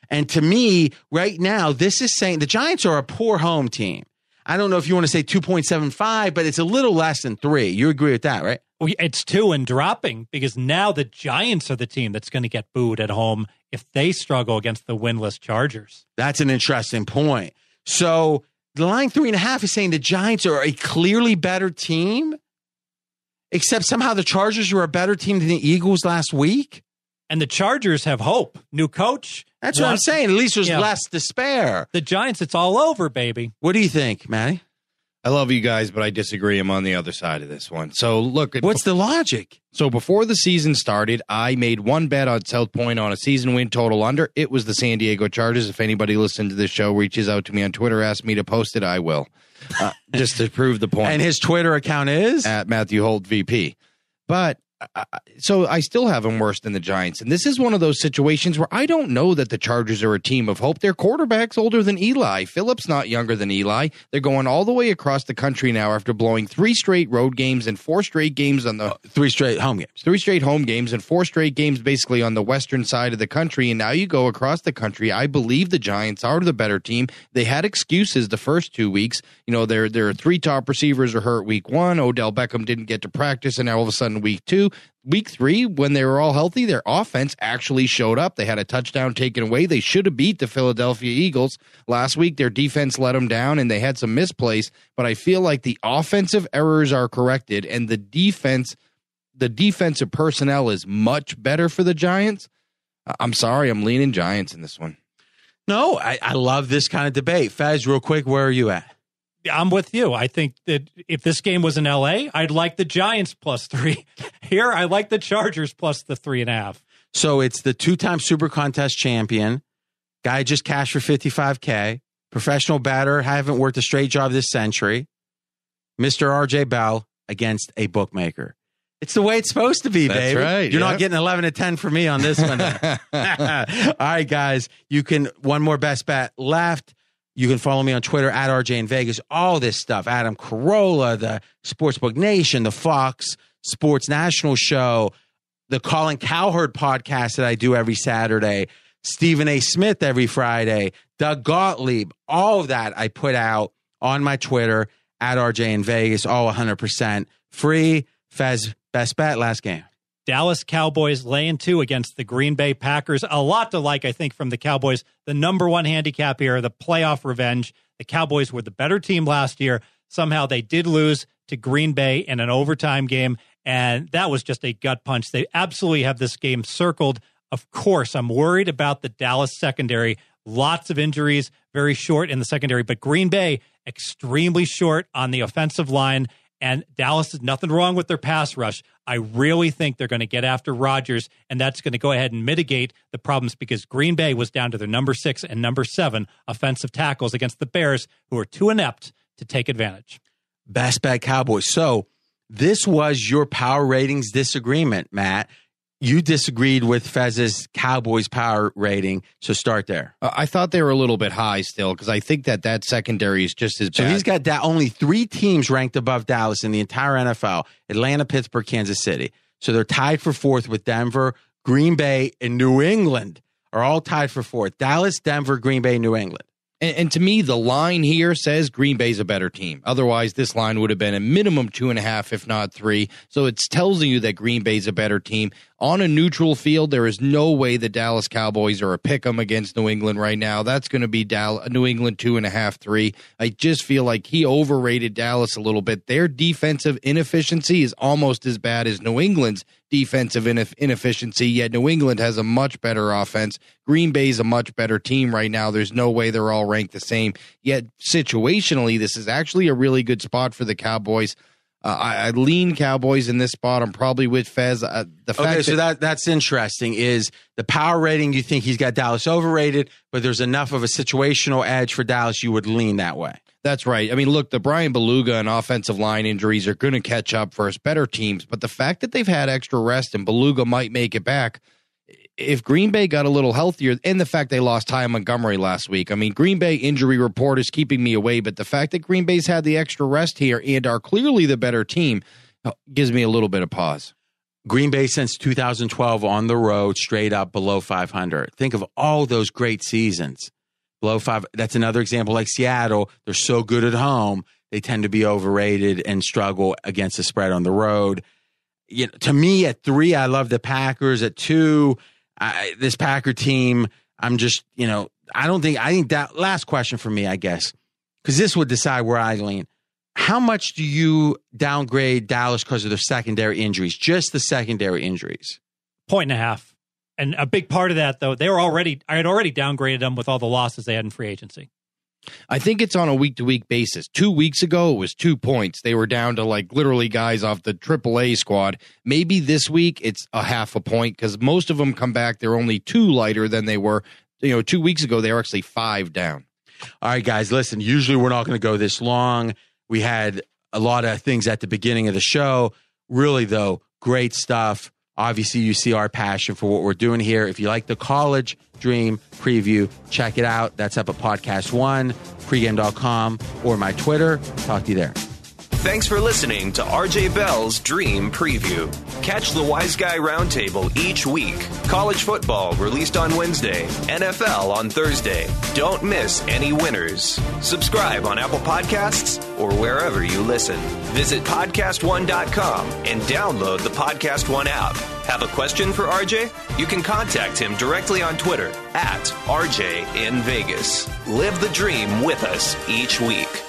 And to me, right now, this is saying the Giants are a poor home team. I don't know if you want to say 2.75, but it's a little less than three. You agree with that, right? It's two and dropping because now the Giants are the team that's going to get booed at home if they struggle against the winless Chargers. That's an interesting point. So the line three and a half is saying the Giants are a clearly better team, except somehow the Chargers were a better team than the Eagles last week. And the Chargers have hope. New coach. That's what I'm saying. At least there's Yeah. less despair. The Giants, it's all over, baby. What do you think, Matty? I love you guys, but I disagree. I'm on the other side of this one. So look, What's the logic? So before the season started, I made one bet on South Point on a season win total under. It was the San Diego Chargers. If anybody listening to this show reaches out to me on Twitter, asks me to post it, I will, uh, just to prove the point. And his Twitter account is at Matthew Holt VP. But uh, so I still have them worse than the Giants. And this is one of those situations where I don't know that the Chargers are a team of hope. Their quarterback's older than Eli. Phillips not younger than Eli. They're going all the way across the country now after blowing three straight road games and four straight games on the three straight home games. three straight home games and four straight games basically on the western side of the country and now you go across the country i believe the giants are the better team they had excuses the first two weeks you know their their three top receivers are hurt week one odell beckham didn't get to practice and now all of a sudden week two week three when they were all healthy their offense actually showed up they had a touchdown taken away they should have beat the philadelphia eagles last week their defense let them down and they had some misplays but i feel like the offensive errors are corrected and the defense the defensive personnel is much better for the Giants. I'm sorry, I'm leaning Giants in this one. No, I, I love this kind of debate. Fez, real quick, where are you at? I'm with you. I think that if this game was in LA, I'd like the Giants plus three. Here, I like the Chargers plus the three and a half. So it's the two-time Super Contest champion. Guy just cashed for 55K. Professional bettor, haven't worked a straight job this century. Mr. RJ Bell against a bookmaker. It's the way it's supposed to be, That's baby. right, You're yeah. not getting 11 to 10 for me on this one. All right, guys. You can, one more best bet left. You can follow me on Twitter at RJ in Vegas. All this stuff. Adam Carolla, the Sportsbook Nation, the Fox Sports National Show, the Colin Cowherd podcast that I do every Saturday, Stephen A. Smith every Friday, Doug Gottlieb, all of that I put out on my Twitter at RJ in Vegas, all 100% free. Fez, best bet last game. Dallas Cowboys laying two against the Green Bay Packers. A lot to like, I think, from the Cowboys. The number one handicap here, the playoff revenge. The Cowboys were the better team last year. Somehow they did lose to Green Bay in an overtime game, and that was just a gut punch. They absolutely have this game circled. Of course, I'm worried about the Dallas secondary. Lots of injuries, very short in the secondary, but Green Bay extremely short on the offensive line. And Dallas is nothing wrong with their pass rush. I really think they're going to get after Rodgers, and that's going to go ahead and mitigate the problems because Green Bay was down to their number six and number seven offensive tackles against the Bears, who are too inept to take advantage. Best bet Cowboys. So this was your power ratings disagreement, Matt. You disagreed with Fez's Cowboys power rating. So start there. Uh, I thought they were a little bit high still because I think that that secondary is just as So bad. he's got da- only three teams ranked above Dallas in the entire NFL Atlanta, Pittsburgh, Kansas City. So they're tied for fourth with Denver, Green Bay, and New England are all tied for fourth. Dallas, Denver, Green Bay, New England. And, and to me, the line here says Green Bay's a better team. Otherwise, this line would have been a minimum two and a half, if not three. So it's tells you that Green Bay's a better team. on a neutral field, there is no way the Dallas Cowboys are a pick 'em against New England right now. That's going to be Dallas, New England two and a half, three. I just feel like he overrated Dallas a little bit. Their defensive inefficiency is almost as bad as New England's defensive inefficiency. Yet New England has a much better offense. Green Bay is a much better team right now. There's no way they're all ranked the same. Yet situationally, this is actually a really good spot for the Cowboys. Uh, I, I, lean Cowboys in this spot. I'm probably with Fez. Uh, the fact okay, so that, that's interesting. Is the power rating? You think he's got Dallas overrated, but there's enough of a situational edge for Dallas. You would lean that way. That's right. I mean, look, the Bryan Bulaga and offensive line injuries are going to catch up for us better teams, but the fact that they've had extra rest and Beluga might make it back if Green Bay got a little healthier, and the fact they lost Ty Montgomery last week, I mean, Green Bay injury report is keeping me away, but the fact that Green Bay's had the extra rest here and are clearly the better team uh, gives me a little bit of pause. Green Bay since 2012 on the road, straight up below 500. Think of all those great seasons. Below five. That's another example like Seattle. They're so good at home. They tend to be overrated and struggle against the spread on the road. You know, to me, at three, I love the Packers. At two, I, this Packer team, I'm just, you know, I don't think, I think that last question for me, I guess, because this would decide where I lean. How much do you downgrade Dallas because of their secondary injuries? Just the secondary injuries? Point and a half. And a big part of that, though, they were already, I had already downgraded them with all the losses they had in free agency. I think it's on a week to week basis. Two weeks ago, it was two points. They were down to like literally guys off the AAA squad. Maybe this week it's a half a point because most of them come back. They're only two lighter than they were. You know, two weeks ago, they were actually five down. All right, guys, listen, usually we're not going to go this long. We had a lot of things at the beginning of the show. Really, though, great stuff. Obviously, you see our passion for what we're doing here. If you like the college dream preview, check it out. That's up at podcast one, pregame.com, or my Twitter. Talk to you there. Thanks for listening to RJ Bell's Dream Preview. Catch the Wise Guy Roundtable each week. College football released on Wednesday, NFL on Thursday. Don't miss any winners. Subscribe on Apple Podcasts or wherever you listen. Visit podcastone.com and download the Podcast One app. Have a question for RJ? You can contact him directly on Twitter at RJ in Vegas. Live the dream with us each week.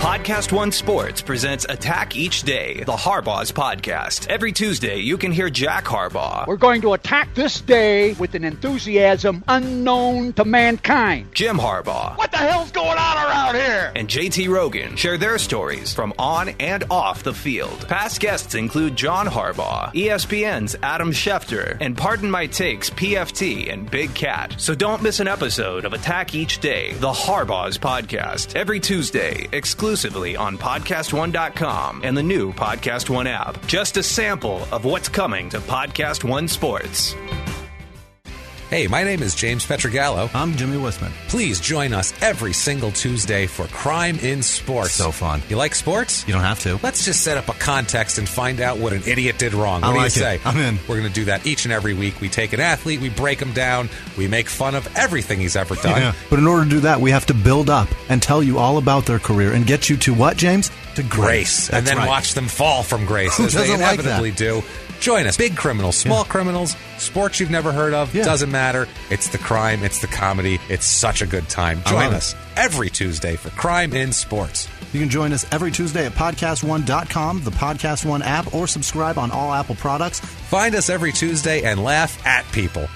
Podcast One Sports presents Attack Each Day, the Harbaugh's podcast. Every Tuesday, you can hear Jack Harbaugh. We're going to attack this day with an enthusiasm unknown to mankind. Jim Harbaugh. What the hell's going on around here? And JT Rogan share their stories from on and off the field. Past guests include John Harbaugh, ESPN's Adam Schefter, and Pardon My Takes PFT and Big Cat. So don't miss an episode of Attack Each Day, the Harbaugh's podcast. Every Tuesday, exclusive exclusively on PodcastOne.com and the new Podcast One app. Just a sample of what's coming to Podcast One Sports. Hey, my name is James Pietragallo. I'm Jimmie Whisman. Please join us every single Tuesday for Crime in Sports. So fun. You like sports? You don't have to. Let's just set up a context and find out what an idiot did wrong. What I do like you say? It. I'm in. We're going to do that each and every week. We take an athlete, we break him down, we make fun of everything he's ever done. Yeah. But in order to do that, we have to build up and tell you all about their career and get you to what, James? To grace. grace. and then right. watch them fall from grace Who as they inevitably like do. Join us. Big criminals, small yeah. criminals, sports you've never heard of. Yeah. Doesn't matter. It's the crime, it's the comedy. It's such a good time. Join us every Tuesday for Crime in Sports. You can join us every Tuesday at podcastone.com, the Podcast One app, or subscribe on all Apple products. Find us every Tuesday and laugh at people.